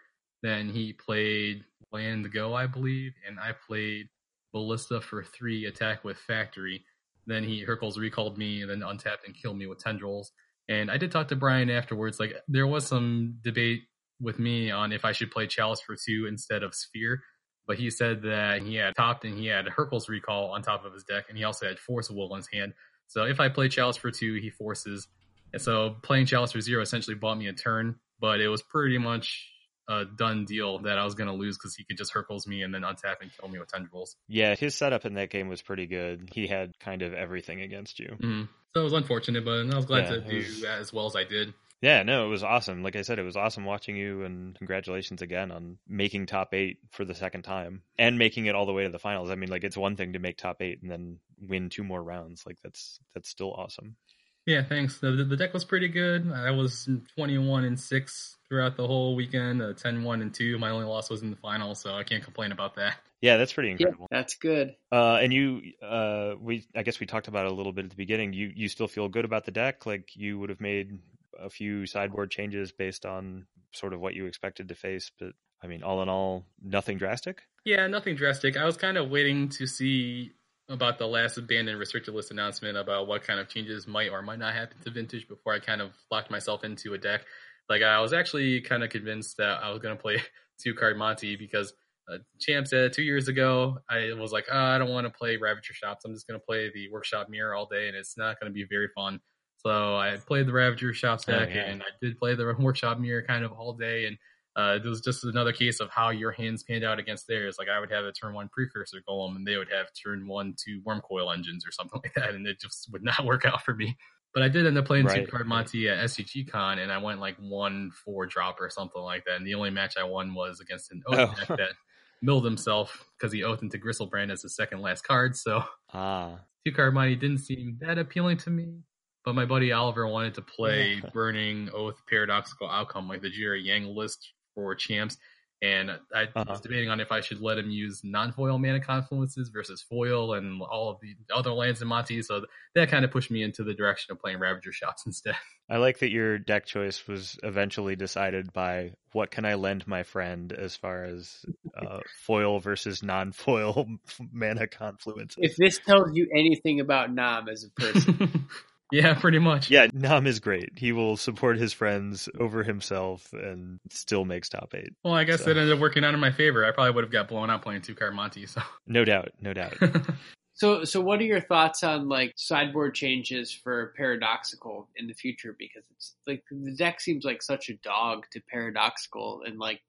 Then he played Land Go, I believe, and I played Ballista for three, attack with Factory. Then he Hurkyl's recalled me, and then untapped and killed me with Tendrils. And I did talk to Brian afterwards. Like there was some debate with me on if I should play Chalice for two instead of Sphere. But he said that he had topped and he had Hurkyl's recall on top of his deck, and he also had Force Will in his hand. So if I play Chalice for two, he forces. And so playing Chalice for zero essentially bought me a turn, but it was pretty much a done deal that I was going to lose because he could just Hurkyl's me and then untap and kill me with Tendrils. Yeah, his setup in that game was pretty good. He had kind of everything against you. Mm. So it was unfortunate, but I was glad Yeah, to do as well as I did. Yeah, no, it was awesome. Like I said, it was awesome watching you, and congratulations again on making top eight for the second time and making it all the way to the finals. I mean, like it's one thing to make top eight and then win two more rounds. Like that's that's still awesome. Yeah, thanks. The, the deck was pretty good. I was 21 and 6 throughout the whole weekend, uh, 10 1 and 2. My only loss was in the final, so I can't complain about that. Yeah, that's pretty yeah, incredible. that's good. Uh, and you, uh, we, I guess we talked about it a little bit at the beginning. You, you still feel good about the deck? Like you would have made a few sideboard changes based on sort of what you expected to face, but I mean, all in all, nothing drastic. Yeah, nothing drastic. I was kind of waiting to see about the last abandoned restricted list announcement about what kind of changes might or might not happen to Vintage before I kind of locked myself into a deck. Like I was actually kind of convinced that I was going to play two card Monty because uh, Champ said two years ago I was like, oh, I don't want to play Ravager Shops. I'm just going to play the Workshop Mirror all day, and it's not going to be very fun. So I played the Ravager Shops Oh, deck, yeah. and I did play the Workshop Mirror kind of all day, and uh, it was just another case of how your hands panned out against theirs. Like I would have a turn one precursor golem, and they would have turn one two Wurmcoil engines or something like that, and it just would not work out for me. But I did end up playing Right. two card Monty at SCG Con, and I went like one four drop or something like that. And the only match I won was against an Oath Oh. deck that milled himself because he oathed into Griselbrand as the second last card. So Ah, two card Monty didn't seem that appealing to me. But my buddy Oliver wanted to play Burning Oath Paradoxical Outcome, like the Jerry Yang list for champs. And I Uh-huh. was debating on if I should let him use non-foil mana confluences versus foil and all of the other lands in Monty. So that kind of pushed me into the direction of playing Ravager Shops instead. I like that your deck choice was eventually decided by what can I lend my friend as far as uh, foil versus non-foil mana confluences. If this tells you anything about Nam as a person, yeah, pretty much. yeah, Nam is great. He will support his friends over himself and still makes top eight. Well, I guess So- it ended up working out in my favor. I probably would have got blown out playing two card Monty. So No doubt, no doubt. so so what are your thoughts on like sideboard changes for paradoxical in the future? Because it's like the deck seems like such a dog to paradoxical, and like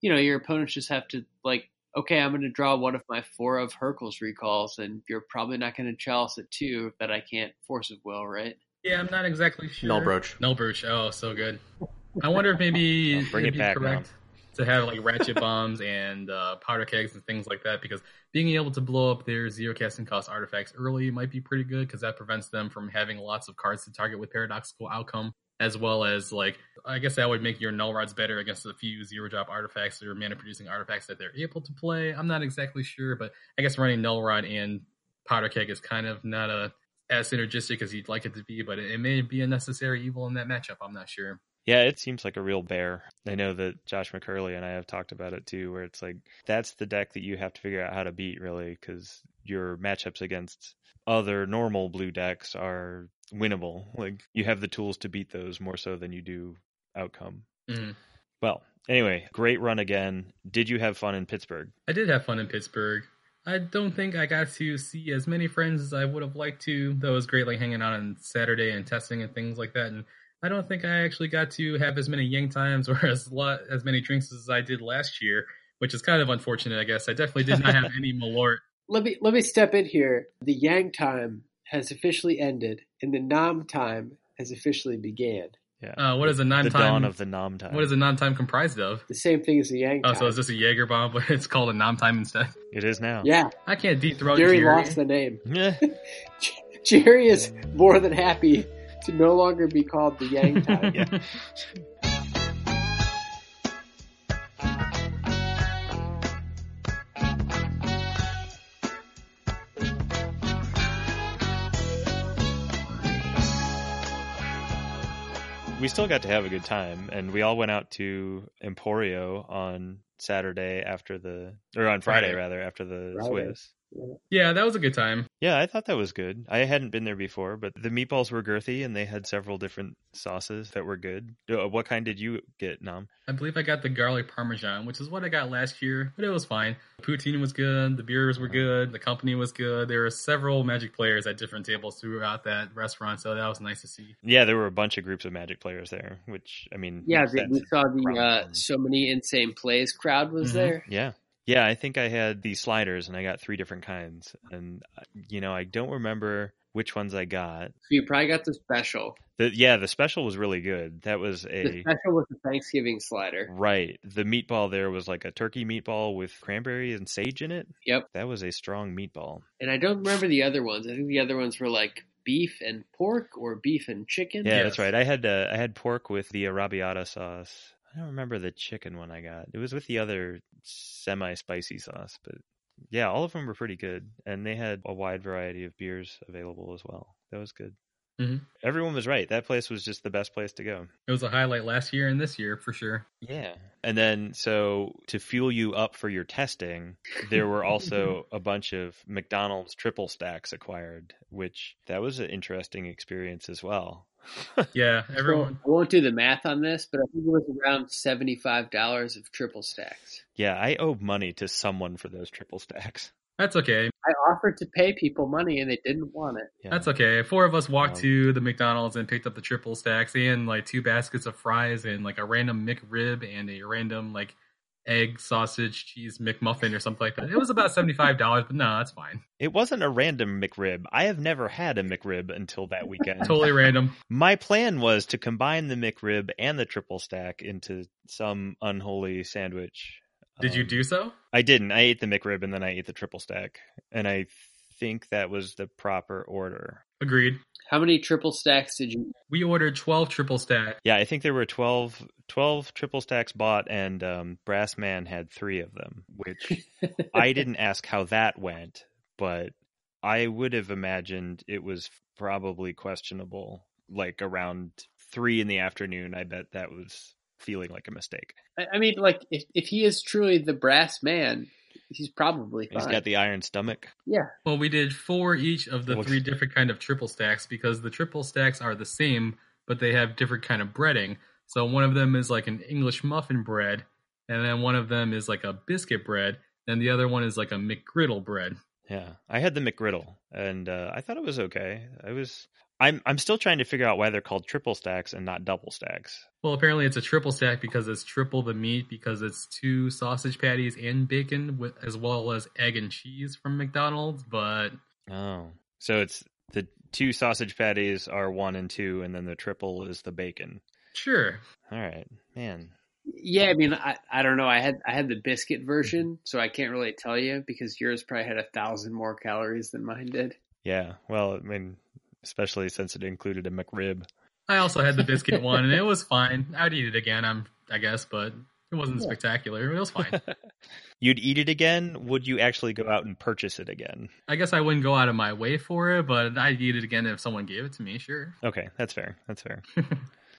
you know your opponents just have to like. Okay, I'm going to draw one of my four of Hurkyl's recalls, and you're probably not going to chalice it too that I can't force of will, right? yeah, I'm not exactly sure. Null Brooch. Null Brooch. Oh, so good. I wonder if maybe Oh, bring it'd be back correct to have like ratchet bombs and uh, powder kegs and things like that because being able to blow up their zero casting cost artifacts early might be pretty good because that prevents them from having lots of cards to target with paradoxical outcome as well as like I guess that would make your null rods better against a few zero drop artifacts or mana producing artifacts that they're able to play. I'm not exactly sure, but I guess running null rod and powder keg is kind of not a as synergistic as you'd like it to be, but it, it may be a necessary evil in that matchup. I'm not sure. Yeah, it seems like a real bear. I know that Josh McCurley and I have talked about it too, where it's like that's the deck that you have to figure out how to beat, really, because your matchups against other normal blue decks are winnable. Like you have the tools to beat those more so than you do outcome. Mhm. Well, anyway, great run again. Did you have fun in Pittsburgh? I did have fun in Pittsburgh. I don't think I got to see as many friends as I would have liked to. Though it was great, like hanging out on Saturday and testing and things like that. And I don't think I actually got to have as many yang times or as lot as many drinks as I did last year, which is kind of unfortunate. I guess I definitely did not have any Malort. let me let me step in here. The Yang time has officially ended, and the Nam time has officially began. Yeah. Uh, what is a the non-time? dawn of the Nam time? what is a non-time comprised of? The same thing as the Yang Oh, time. so is this a Jaeger bomb, but it's called a non-time instead? It is now. yeah, I can't dethrone Jerry Jerry. lost the name. Yeah. Jerry is more than happy to no longer be called the Yang time. Yeah. we still got to have a good time, and we all went out to Emporio on Saturday after the, or on Friday, Friday. rather after the Friday. Swiss. Yeah, that was a good time. Yeah, I thought that was good. I hadn't been there before, but the meatballs were girthy, and they had several different sauces that were good. Uh, What kind did you get, Nam? I believe I got the garlic parmesan, which is what I got last year, but it was fine. The poutine was good, the beers were good, the company was good. There were several Magic players at different tables throughout that restaurant, so that was nice to see. Yeah, there were a bunch of groups of Magic players there, which I mean, Yeah, makes the, sense. we saw the uh, so many insane plays crowd was Mhm. there. Yeah. Yeah, I think I had these sliders and I got three different kinds. And, uh, you know, I don't remember which ones I got. So you probably got the special. The, yeah, the special was really good. That was The a. special was the Thanksgiving slider. Right. The meatball there was like a turkey meatball with cranberry and sage in it. Yep. That was a strong meatball. And I don't remember the other ones. I think the other ones were like beef and pork or beef and chicken. Yeah, Yes. that's right. I had uh, I had pork with the arrabbiata sauce. I don't remember the chicken one I got. It was with the other semi-spicy sauce, but yeah, all of them were pretty good, and they had a wide variety of beers available as well. That was good. Mhm. Everyone was right. That place was just the best place to go. It was a highlight last year and this year for sure. Yeah. And then, so to fuel you up for your testing, there were also a bunch of McDonald's triple stacks acquired, which that was an interesting experience as well. Yeah, So everyone. I won't do the math on this, but I think it was around seventy-five dollars of triple stacks. Yeah, I owe money to someone for those triple stacks. That's okay. I offered to pay people money and they didn't want it. Yeah. That's okay. Four of us walked Um, to the McDonald's and picked up the triple stacks and like two baskets of fries and like a random McRib and a random like egg, sausage, cheese McMuffin or something like that. It was about seventy five dollars, but no, that's fine. It wasn't a random McRib. I have never had a McRib until that weekend. Totally random. My plan was to combine the McRib and the triple stack into some unholy sandwich. Did you Um, do so? I didn't. I ate the McRib and then I ate the triple stack, and I think that was the proper order. Agreed. How many triple stacks did you? We ordered 12 triple stack. Yeah, I think there were 12, 12 triple stacks bought, and um, Brass Man had three of them, which I didn't ask how that went, but I would have imagined it was probably questionable. Like around three in the afternoon, I bet that was feeling like a mistake. I I mean, like if if he is truly the brass man, he's probably fine. He's got the iron stomach. yeah. Well, we did four each of the three different kind of triple stacks because the triple stacks are the same, but they have different kind of breading. So one of them is like an English muffin bread, and then one of them is like a biscuit bread, and the other one is like a McGriddle bread. Yeah, I had the McGriddle, and uh, I thought it was okay. I was. I'm I'm still trying to figure out why they're called triple stacks and not double stacks. Well, apparently it's a triple stack because it's triple the meat because it's two sausage patties and bacon with as well as egg and cheese from McDonald's. But Oh, so it's the two sausage patties are one and two, and then the triple is the bacon. sure, All right, man. Yeah, I mean, I, I don't know. I had I had the biscuit version, so I can't really tell you because yours probably had a thousand more calories than mine did. Yeah, well, I mean, especially since it included a McRib. I also had the biscuit one, and it was fine. I'd eat it again, I'm I guess, but it wasn't Yeah. spectacular. It was fine. You'd eat it again? Would you actually go out and purchase it again? I guess I wouldn't go out of my way for it, but I'd eat it again if someone gave it to me. Sure. Okay, that's fair. That's fair.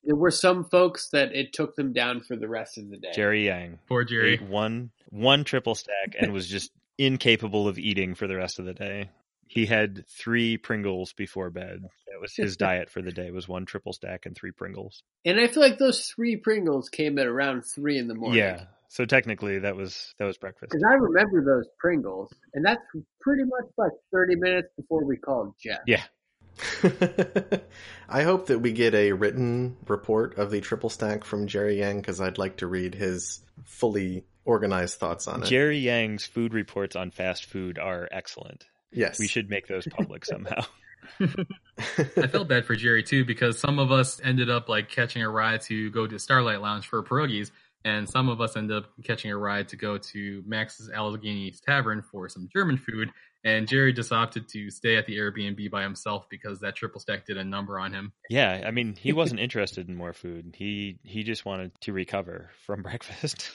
There were some folks that it took them down for the rest of the day. Jerry Yang Poor Jerry. ate one one triple stack and was just incapable of eating for the rest of the day. He had three Pringles before bed. That was his diet for the day. Was one triple stack and three Pringles. And I feel like those three Pringles came at around three in the morning. Yeah. So technically, that was that was breakfast. Because I remember those Pringles, and that's pretty much like 30 minutes before we called Jeff. Yeah. I hope that we get a written report of the triple stack from Jerry Yang because I'd like to read his fully organized thoughts on it. Jerry Yang's food reports on fast food are excellent. Yes, We should make those public somehow. I felt bad for Jerry too because some of us ended up like catching a ride to go to Starlight Lounge for pierogies, and some of us ended up catching a ride to go to Max's Allegheny Tavern for some German food. And Jerry just opted to stay at the Airbnb by himself because that triple stack did a number on him. Yeah, I mean, he wasn't interested in more food. He he just wanted to recover from breakfast.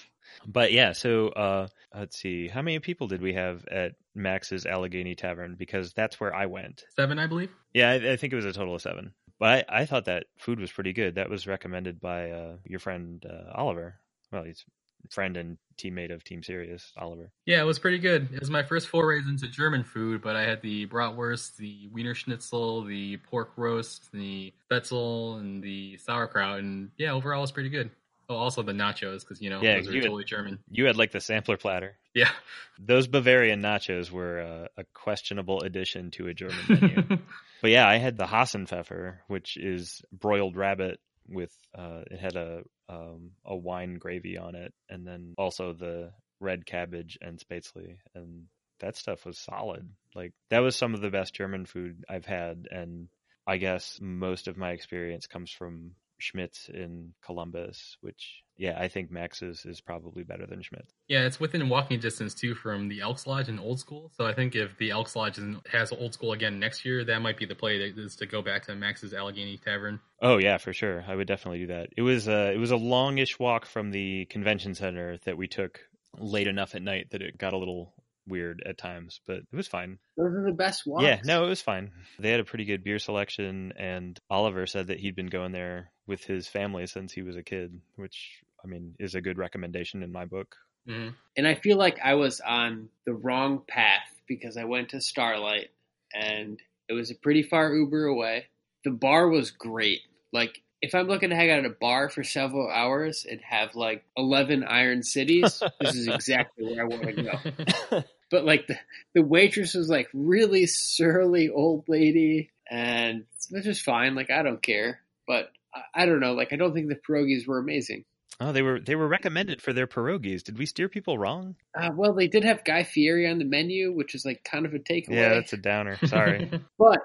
But yeah, so uh let's see. How many people did we have at Max's Allegheny Tavern because that's where I went. Seven, I believe. Yeah, I, I think it was a total of 7. But I, I thought that food was pretty good. That was recommended by uh your friend uh, Oliver. Well, he's friend and teammate of Team Serious, Oliver. Yeah, it was pretty good. It was my first forays into German food, but I had the bratwurst, the Wiener Schnitzel, the pork roast, the Betzel, and the sauerkraut, and yeah, overall it was pretty good. Oh, also the nachos because you know Yeah, those are had- totally German. You had like the sampler platter. Yeah. Those Bavarian nachos were uh, a questionable addition to a German menu. But yeah, I had the Hasenpfeffer, which is broiled rabbit with uh, it had a um, a wine gravy on it, and then also the red cabbage and spätzle, and that stuff was solid. Like that was some of the best German food I've had, and I guess most of my experience comes from Schmidt's in Columbus, which yeah, I think Max's is probably better than Schmidt's. yeah, it's within walking distance too from the Elks Lodge and Old School. So I think if the Elks Lodge has Old School again next year, that might be the play to, is to go back to Max's Allegheny Tavern. Oh yeah, for sure. I would definitely do that. It was uh, it was a longish walk from the convention center that we took late enough at night that it got a little weird at times, but it was fine. Those are the best walks. Yeah, no, it was fine. They had a pretty good beer selection, and Oliver said that he'd been going there with his family since he was a kid, which I mean is a good recommendation in my book. hmm And I feel like I was on the wrong path because I went to Starlight and it was a pretty far Uber away. The bar was great. Like, if I'm looking to hang out at a bar for several hours and have like 11 Iron Cities, this is exactly where I want to go. But like the, the waitress was like really surly old lady and which is fine. Like, I don't care. But I, I don't know. Like, I don't think the pierogies were amazing. Oh, they were they were recommended for their pierogies. Did we steer people wrong? Uh, well, they did have Guy Fieri on the menu, which is like kind of a takeaway. Yeah, that's a downer. Sorry. But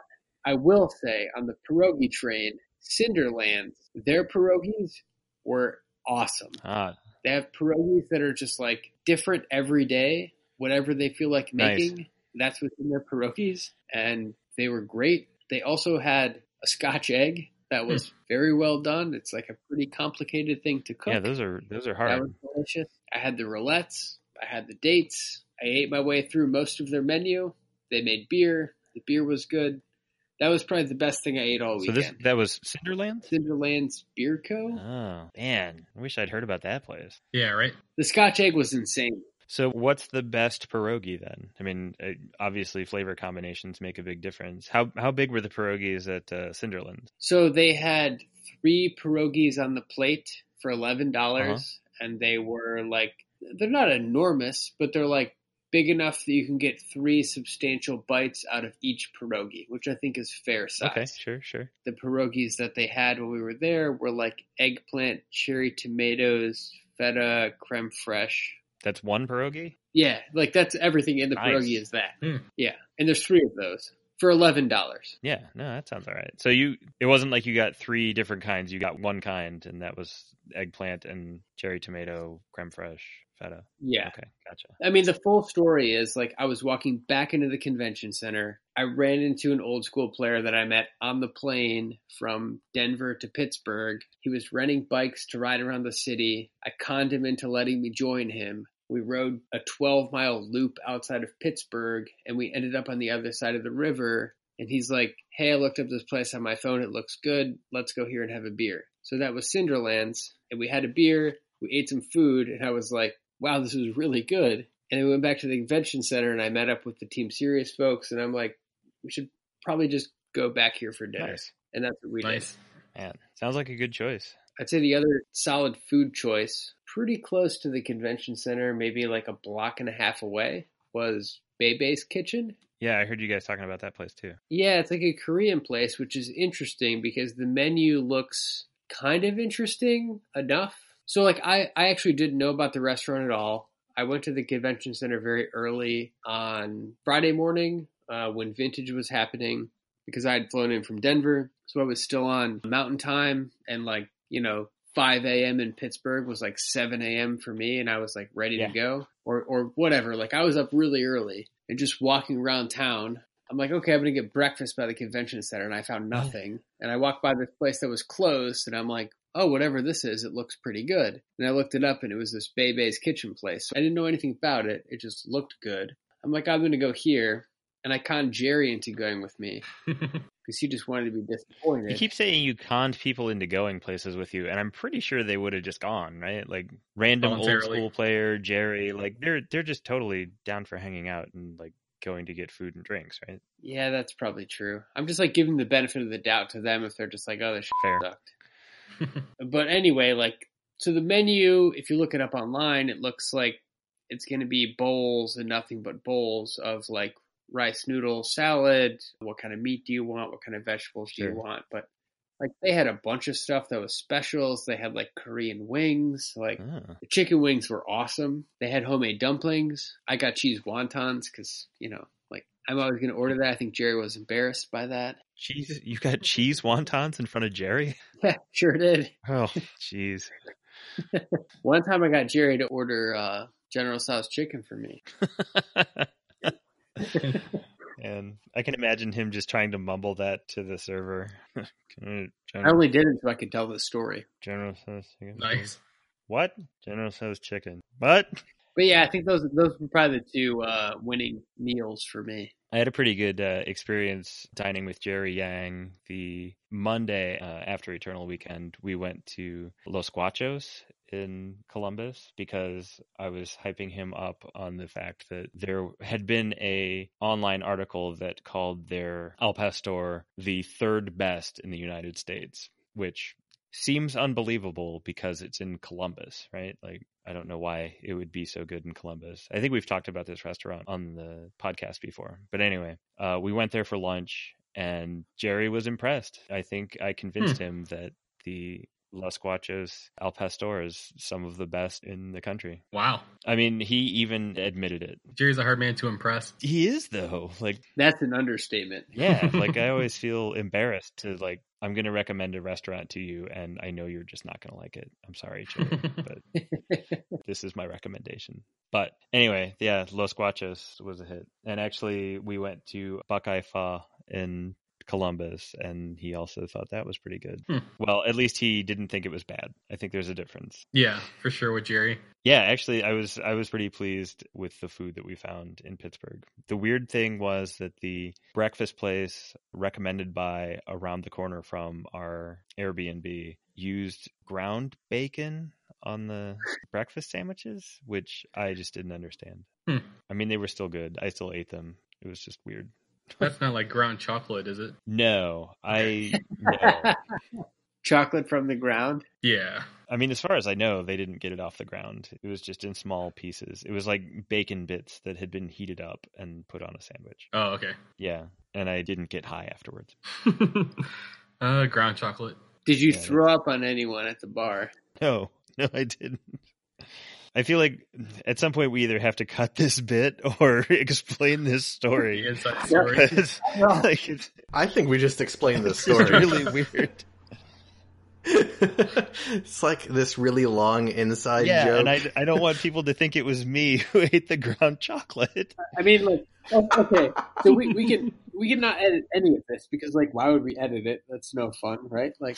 I will say on the pierogi train, Cinderlands, their pierogies were awesome. ah, They have pierogies that are just like different every day, whatever they feel like Nice. making. That's within their pierogies, and they were great. They also had a Scotch egg that Hmm. was very well done. It's like a pretty complicated thing to cook. Yeah, those are those are hard. that was delicious. I had the roulettes. I had the dates. I ate my way through most of their menu. They made beer. The beer was good. That was probably the best thing I ate all weekend. So this that was Cinderland. Cinderland's Beer Co. Oh man, I wish I'd heard about that place. Yeah, right. The Scotch egg was insane. So what's the best pierogi then? I mean, uh, obviously flavor combinations make a big difference. How how big were the pierogies at uh, Cinderland? So they had three pierogies on the plate for eleven dollars, and they were like they're not enormous, but they're like big enough that you can get three substantial bites out of each pierogi, which I think is fair size. Okay, sure, sure. The pierogies that they had when we were there were like eggplant, cherry tomatoes, feta, creme fraiche. That's one pierogi. Yeah, like that's everything in the Nice. pierogi is that. Hmm. Yeah, and there's three of those for eleven dollars. Yeah, no, that sounds all right. So you, it wasn't like you got three different kinds. You got one kind, and that was eggplant and cherry tomato, creme fraiche, feta. Yeah. Okay, gotcha. I mean, the full story is like I was walking back into the convention center. I ran into an old school player that I met on the plane from Denver to Pittsburgh. He was renting bikes to ride around the city. I conned him into letting me join him. We rode a 12 mile loop outside of Pittsburgh and we ended up on the other side of the river. And he's like, Hey, I looked up this place on my phone. It looks good. Let's go here and have a beer. So that was Cinderlands. And we had a beer. We ate some food. And I was like, wow, this was really good. And then we went back to the convention center and I met up with the Team Serious folks. And I'm like, we should probably just go back here for dinner. Nice, And that's what we did. Nice. man. Sounds like a good choice. I'd say the other solid food choice, pretty close to the convention center, maybe like a block and a half away, was Bae Bae's Kitchen. Yeah, I heard you guys talking about that place too. Yeah, it's like a Korean place, which is interesting because the menu looks kind of interesting enough. So, like, I, I actually didn't know about the restaurant at all. I went to the convention center very early on Friday morning uh, when Vintage was happening because I had flown in from Denver. So I was still on mountain time and, like, you know, 5 a.m. in Pittsburgh was like 7 a.m. for me, and I was like ready Yeah. to go or, or whatever. Like, I was up really early and just walking around town. I'm like, okay, I'm gonna get breakfast by the convention center, and I found nothing. And I walked by this place that was closed, and I'm like, oh, whatever this is, it looks pretty good. And I looked it up, and it was this Bae Bae's Kitchen place. I didn't know anything about it; it just looked good. I'm like, I'm gonna go here, and I conned Jerry into going with me because you just wanted to be disappointed. You keep saying you conned people into going places with you, and I'm pretty sure they would have just gone, right? Like random old school player, Jerry, like they're they're just totally down for hanging out and like going to get food and drinks, right? yeah, that's probably true. I'm just like giving the benefit of the doubt to them if they're just like, oh, this shit Fair. sucked. but anyway, like, so the menu, if you look it up online, it looks like it's going to be bowls and nothing but bowls of like rice noodle salad. What kind of meat do you want? What kind of vegetables do you want? But like, they had a bunch of stuff that was specials. They had like Korean wings, like. Ah. The chicken wings were awesome. They had homemade dumplings. I got cheese wontons because, you know, like I'm always going to order that. I think Jerry was embarrassed by that. Cheese, you got cheese wontons in front of Jerry? Yeah, sure did. Oh, jeez. One time I got Jerry to order uh, General Tso's chicken for me. and I can imagine him just trying to mumble that to the server. Can I- I only did it so I could tell the story. General Tso's chicken. nice. What? General Tso's chicken. What? But yeah, I think those those were probably the two uh, winning meals for me. I had a pretty good uh, experience dining with Jerry Yang. The Monday uh, after Eternal Weekend, we went to Los Guachos in Columbus because I was hyping him up on the fact that there had been a online article that called their Al Pastor the third best in the United States, which seems unbelievable because it's in Columbus, right? Like I don't know why it would be so good in Columbus. I think we've talked about this restaurant on the podcast before. But anyway, uh, we went there for lunch and Jerry was impressed. I think I convinced him that the Los Guachos Al Pastor is some of the best in the country. Wow. I mean, he even admitted it. Jerry's a hard man to impress. He is though. Like That's an understatement. yeah, like I always feel embarrassed to like I'm going to recommend a restaurant to you and I know you're just not going to like it. I'm sorry, Jerry, but this is my recommendation. But anyway, yeah, Los Guachos was a hit. And actually we went to Buckeye Pho in Columbus, and he also thought that was pretty good. Hmm. Well, at least he didn't think it was bad. I think there's a difference. Yeah, for sure with Jerry. Yeah, actually, I was I was pretty pleased with the food that we found in Pittsburgh. The weird thing was that the breakfast place recommended by around the corner from our Airbnb used ground bacon on the breakfast sandwiches, which I just didn't understand. Hmm. I mean, they were still good. I still ate them. It was just weird. That's not like ground chocolate, is it? No, I no. Chocolate from the ground. Yeah. I mean, as far as I know, they didn't get it off the ground. It was just in small pieces. It was like bacon bits that had been heated up and put on a sandwich. Oh, okay. Yeah, and I didn't get high afterwards. uh, ground chocolate. Did you Yeah, throw up on anyone at the bar? No, no, I didn't. I feel like at some point we either have to cut this bit or explain this story. inside story. Because, like, it's, I think we just explained the it's story. really weird. it's like this really long inside yeah, joke. and I, I don't want people to think it was me who ate the ground chocolate. I mean, like, oh, okay, so we, we can we can not edit any of this because, like, why would we edit it? That's no fun, right? Like,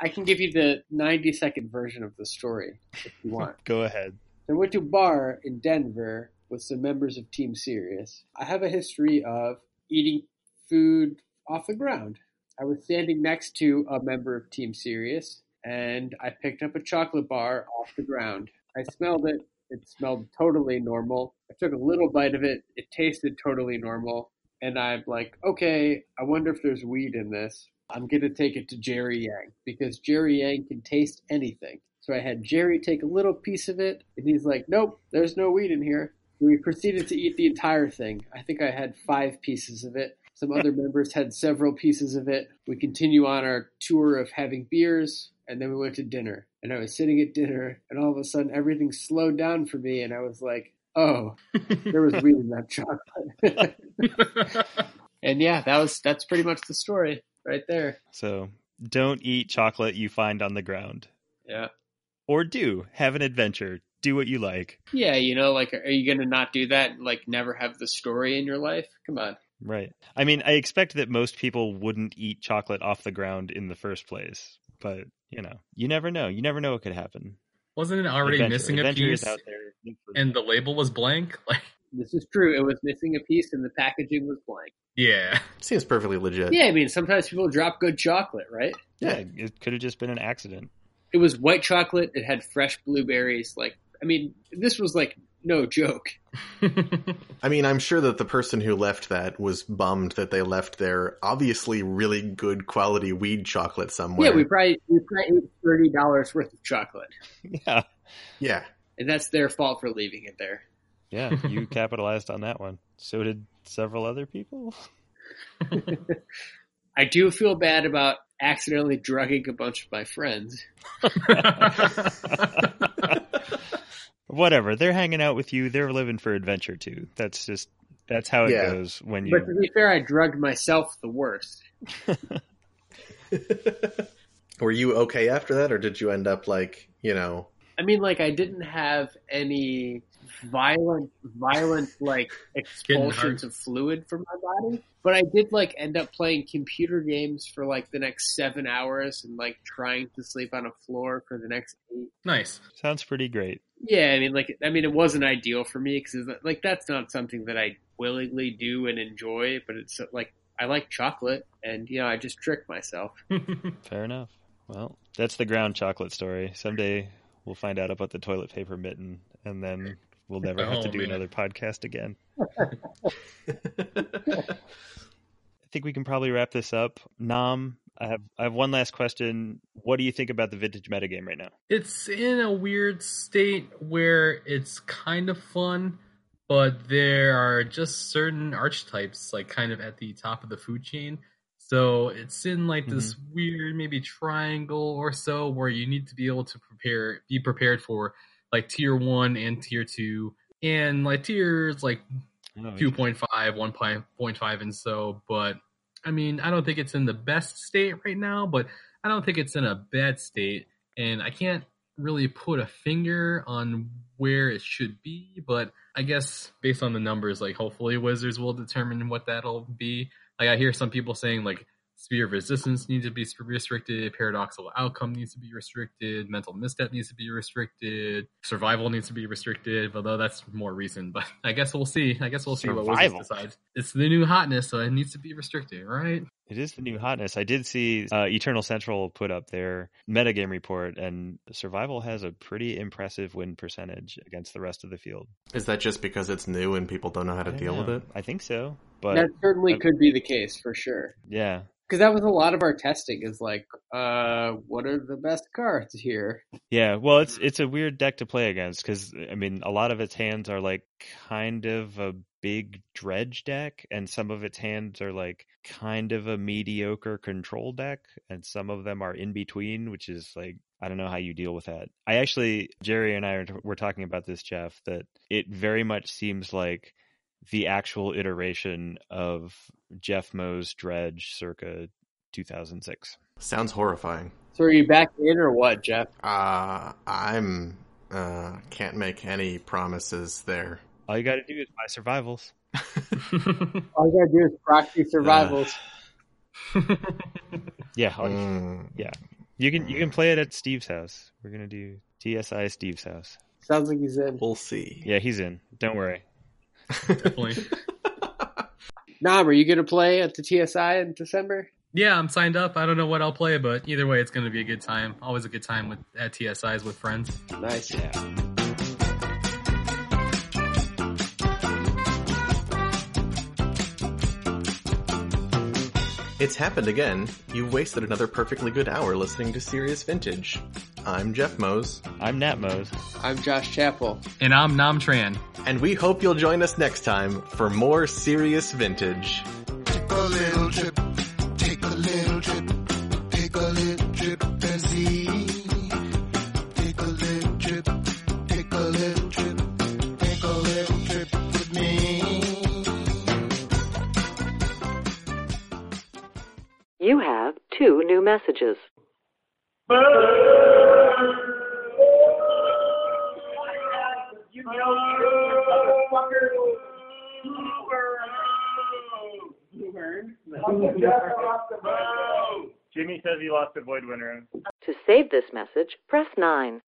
I- can give you the ninety second version of the story if you want. Go ahead. So I went to a bar in Denver with some members of Team Serious. I have a history of eating food off the ground. I was standing next to a member of Team Serious, and I picked up a chocolate bar off the ground. I smelled it. It smelled totally normal. I took a little bite of it. It tasted totally normal. And I'm like, okay, I wonder if there's weed in this. I'm going to take it to Jerry Yang because Jerry Yang can taste anything. So I had Jerry take a little piece of it, and he's like, nope, there's no weed in here. We proceeded to eat the entire thing. I think I had five pieces of it. Some other members had several pieces of it. We continue on our tour of having beers, and then we went to dinner. And I was sitting at dinner, and all of a sudden everything slowed down for me, and I was like, oh, there was weed in that chocolate. and yeah, that was that's pretty much the story right there. So don't eat chocolate you find on the ground. Yeah. Or do. Have an adventure. Do what you like. Yeah, you know, like, are you gonna not do that? and, Like, never have the story in your life? Come on. Right. I mean, I expect that most people wouldn't eat chocolate off the ground in the first place. But, you know, you never know. You never know what could happen. Wasn't it already Adventure. missing Adventure a is piece? out there. And the label was blank? Like, This is true. It was missing a piece, and the packaging was blank. yeah. Seems perfectly legit. Yeah, I mean, sometimes people drop good chocolate, right? Yeah, it could have just been an accident. It was white chocolate. It had fresh blueberries. Like, I mean, this was like no joke. I mean, I'm sure that the person who left that was bummed that they left their obviously really good quality weed chocolate somewhere. Yeah, we probably we probably ate thirty dollars worth of chocolate, Yeah. yeah. and that's their fault for leaving it there. Yeah, you capitalized on that one. So did several other people. I do feel bad about accidentally drugging a bunch of my friends. Whatever. They're hanging out with you. They're living for adventure too. That's just that's how it Yeah. goes when you But to be fair, I drugged myself the worst. Were you okay after that, or did you end up like, you know, I mean, like I didn't have any violent, violent like expulsions of fluid from my body, but I did like end up playing computer games for like the next seven hours and like trying to sleep on a floor for the next eight. nice. sounds pretty great. Yeah, I mean, like I mean, it wasn't ideal for me because like that's not something that I willingly do and enjoy, but it's like I like chocolate, and you know, I just tricked myself. Fair enough. Well, that's the ground chocolate story. Someday we'll find out about the toilet paper mitten, and then we'll never have to do man. another podcast again. I think we can probably wrap this up. Nam, I have I have one last question. What do you think about the vintage metagame right now? it's in a weird state where it's kind of fun, but there are just certain archetypes like kind of at the top of the food chain. So it's in like this mm-hmm. weird maybe triangle or so where you need to be able to prepare be prepared for like tier 1 and tier 2 and like tiers like Oh, 2.5, 1.5, and so. But I mean, I don't think it's in the best state right now, but I don't think it's in a bad state. And I can't really put a finger on where it should be, but I guess based on the numbers, like hopefully Wizards will determine what that'll be. Like I hear some people saying like Sphere of resistance needs to be restricted. Paradoxical outcome needs to be restricted. Mental misstep needs to be restricted. Survival needs to be restricted. Although that's more recent, but I guess we'll see. I guess we'll see what Survival. Wizards decides. It's the new hotness, so it needs to be restricted, right? It is the new hotness. I did see uh, Eternal Central put up their metagame report, and Survival has a pretty impressive win percentage against the rest of the field. Is that just because it's new and people don't know how to I don't deal with it? I think so, but that certainly uh, could be the case for sure. yeah, Because that was a lot of our testing. Is like, uh, what are the best cards here? yeah. Well, it's it's a weird deck to play against because I mean, a lot of its hands are like kind of a big dredge deck, and some of its hands are like kind of a mediocre control deck, and some of them are in between, which is like I don't know how you deal with that. I actually, Jerry and I were talking about this, Jeff, that it very much seems like the actual iteration of Jeff Moe's Dredge circa 2006. Sounds horrifying. So are you back in or what, Jeff? Uh, I'm uh, can't make any promises there. All you got to do is buy survivals. All you gotta do is proxy survivals. Yeah, all- Mm. you can you can play it at Steve's house. We're gonna do TSI Steve's house. Sounds like he's in. We'll see. Yeah, he's in. Don't worry. Definitely. Nam, are you gonna play at the TSI in December? Yeah, I'm signed up. I don't know what I'll play, but either way, it's going to be a good time. Always a good time with at TSIs with friends. Nice. Yeah. It's happened again. You've wasted another perfectly good hour listening to Serious Vintage. I'm Jeff Mose, I'm Nat Mose. I'm Josh Chappell. And I'm Nam Tran. and we hope you'll join us next time for more Serious Vintage. Take a little trip, new messages. Jimmy says he lost a void winner. To save this message, press 9.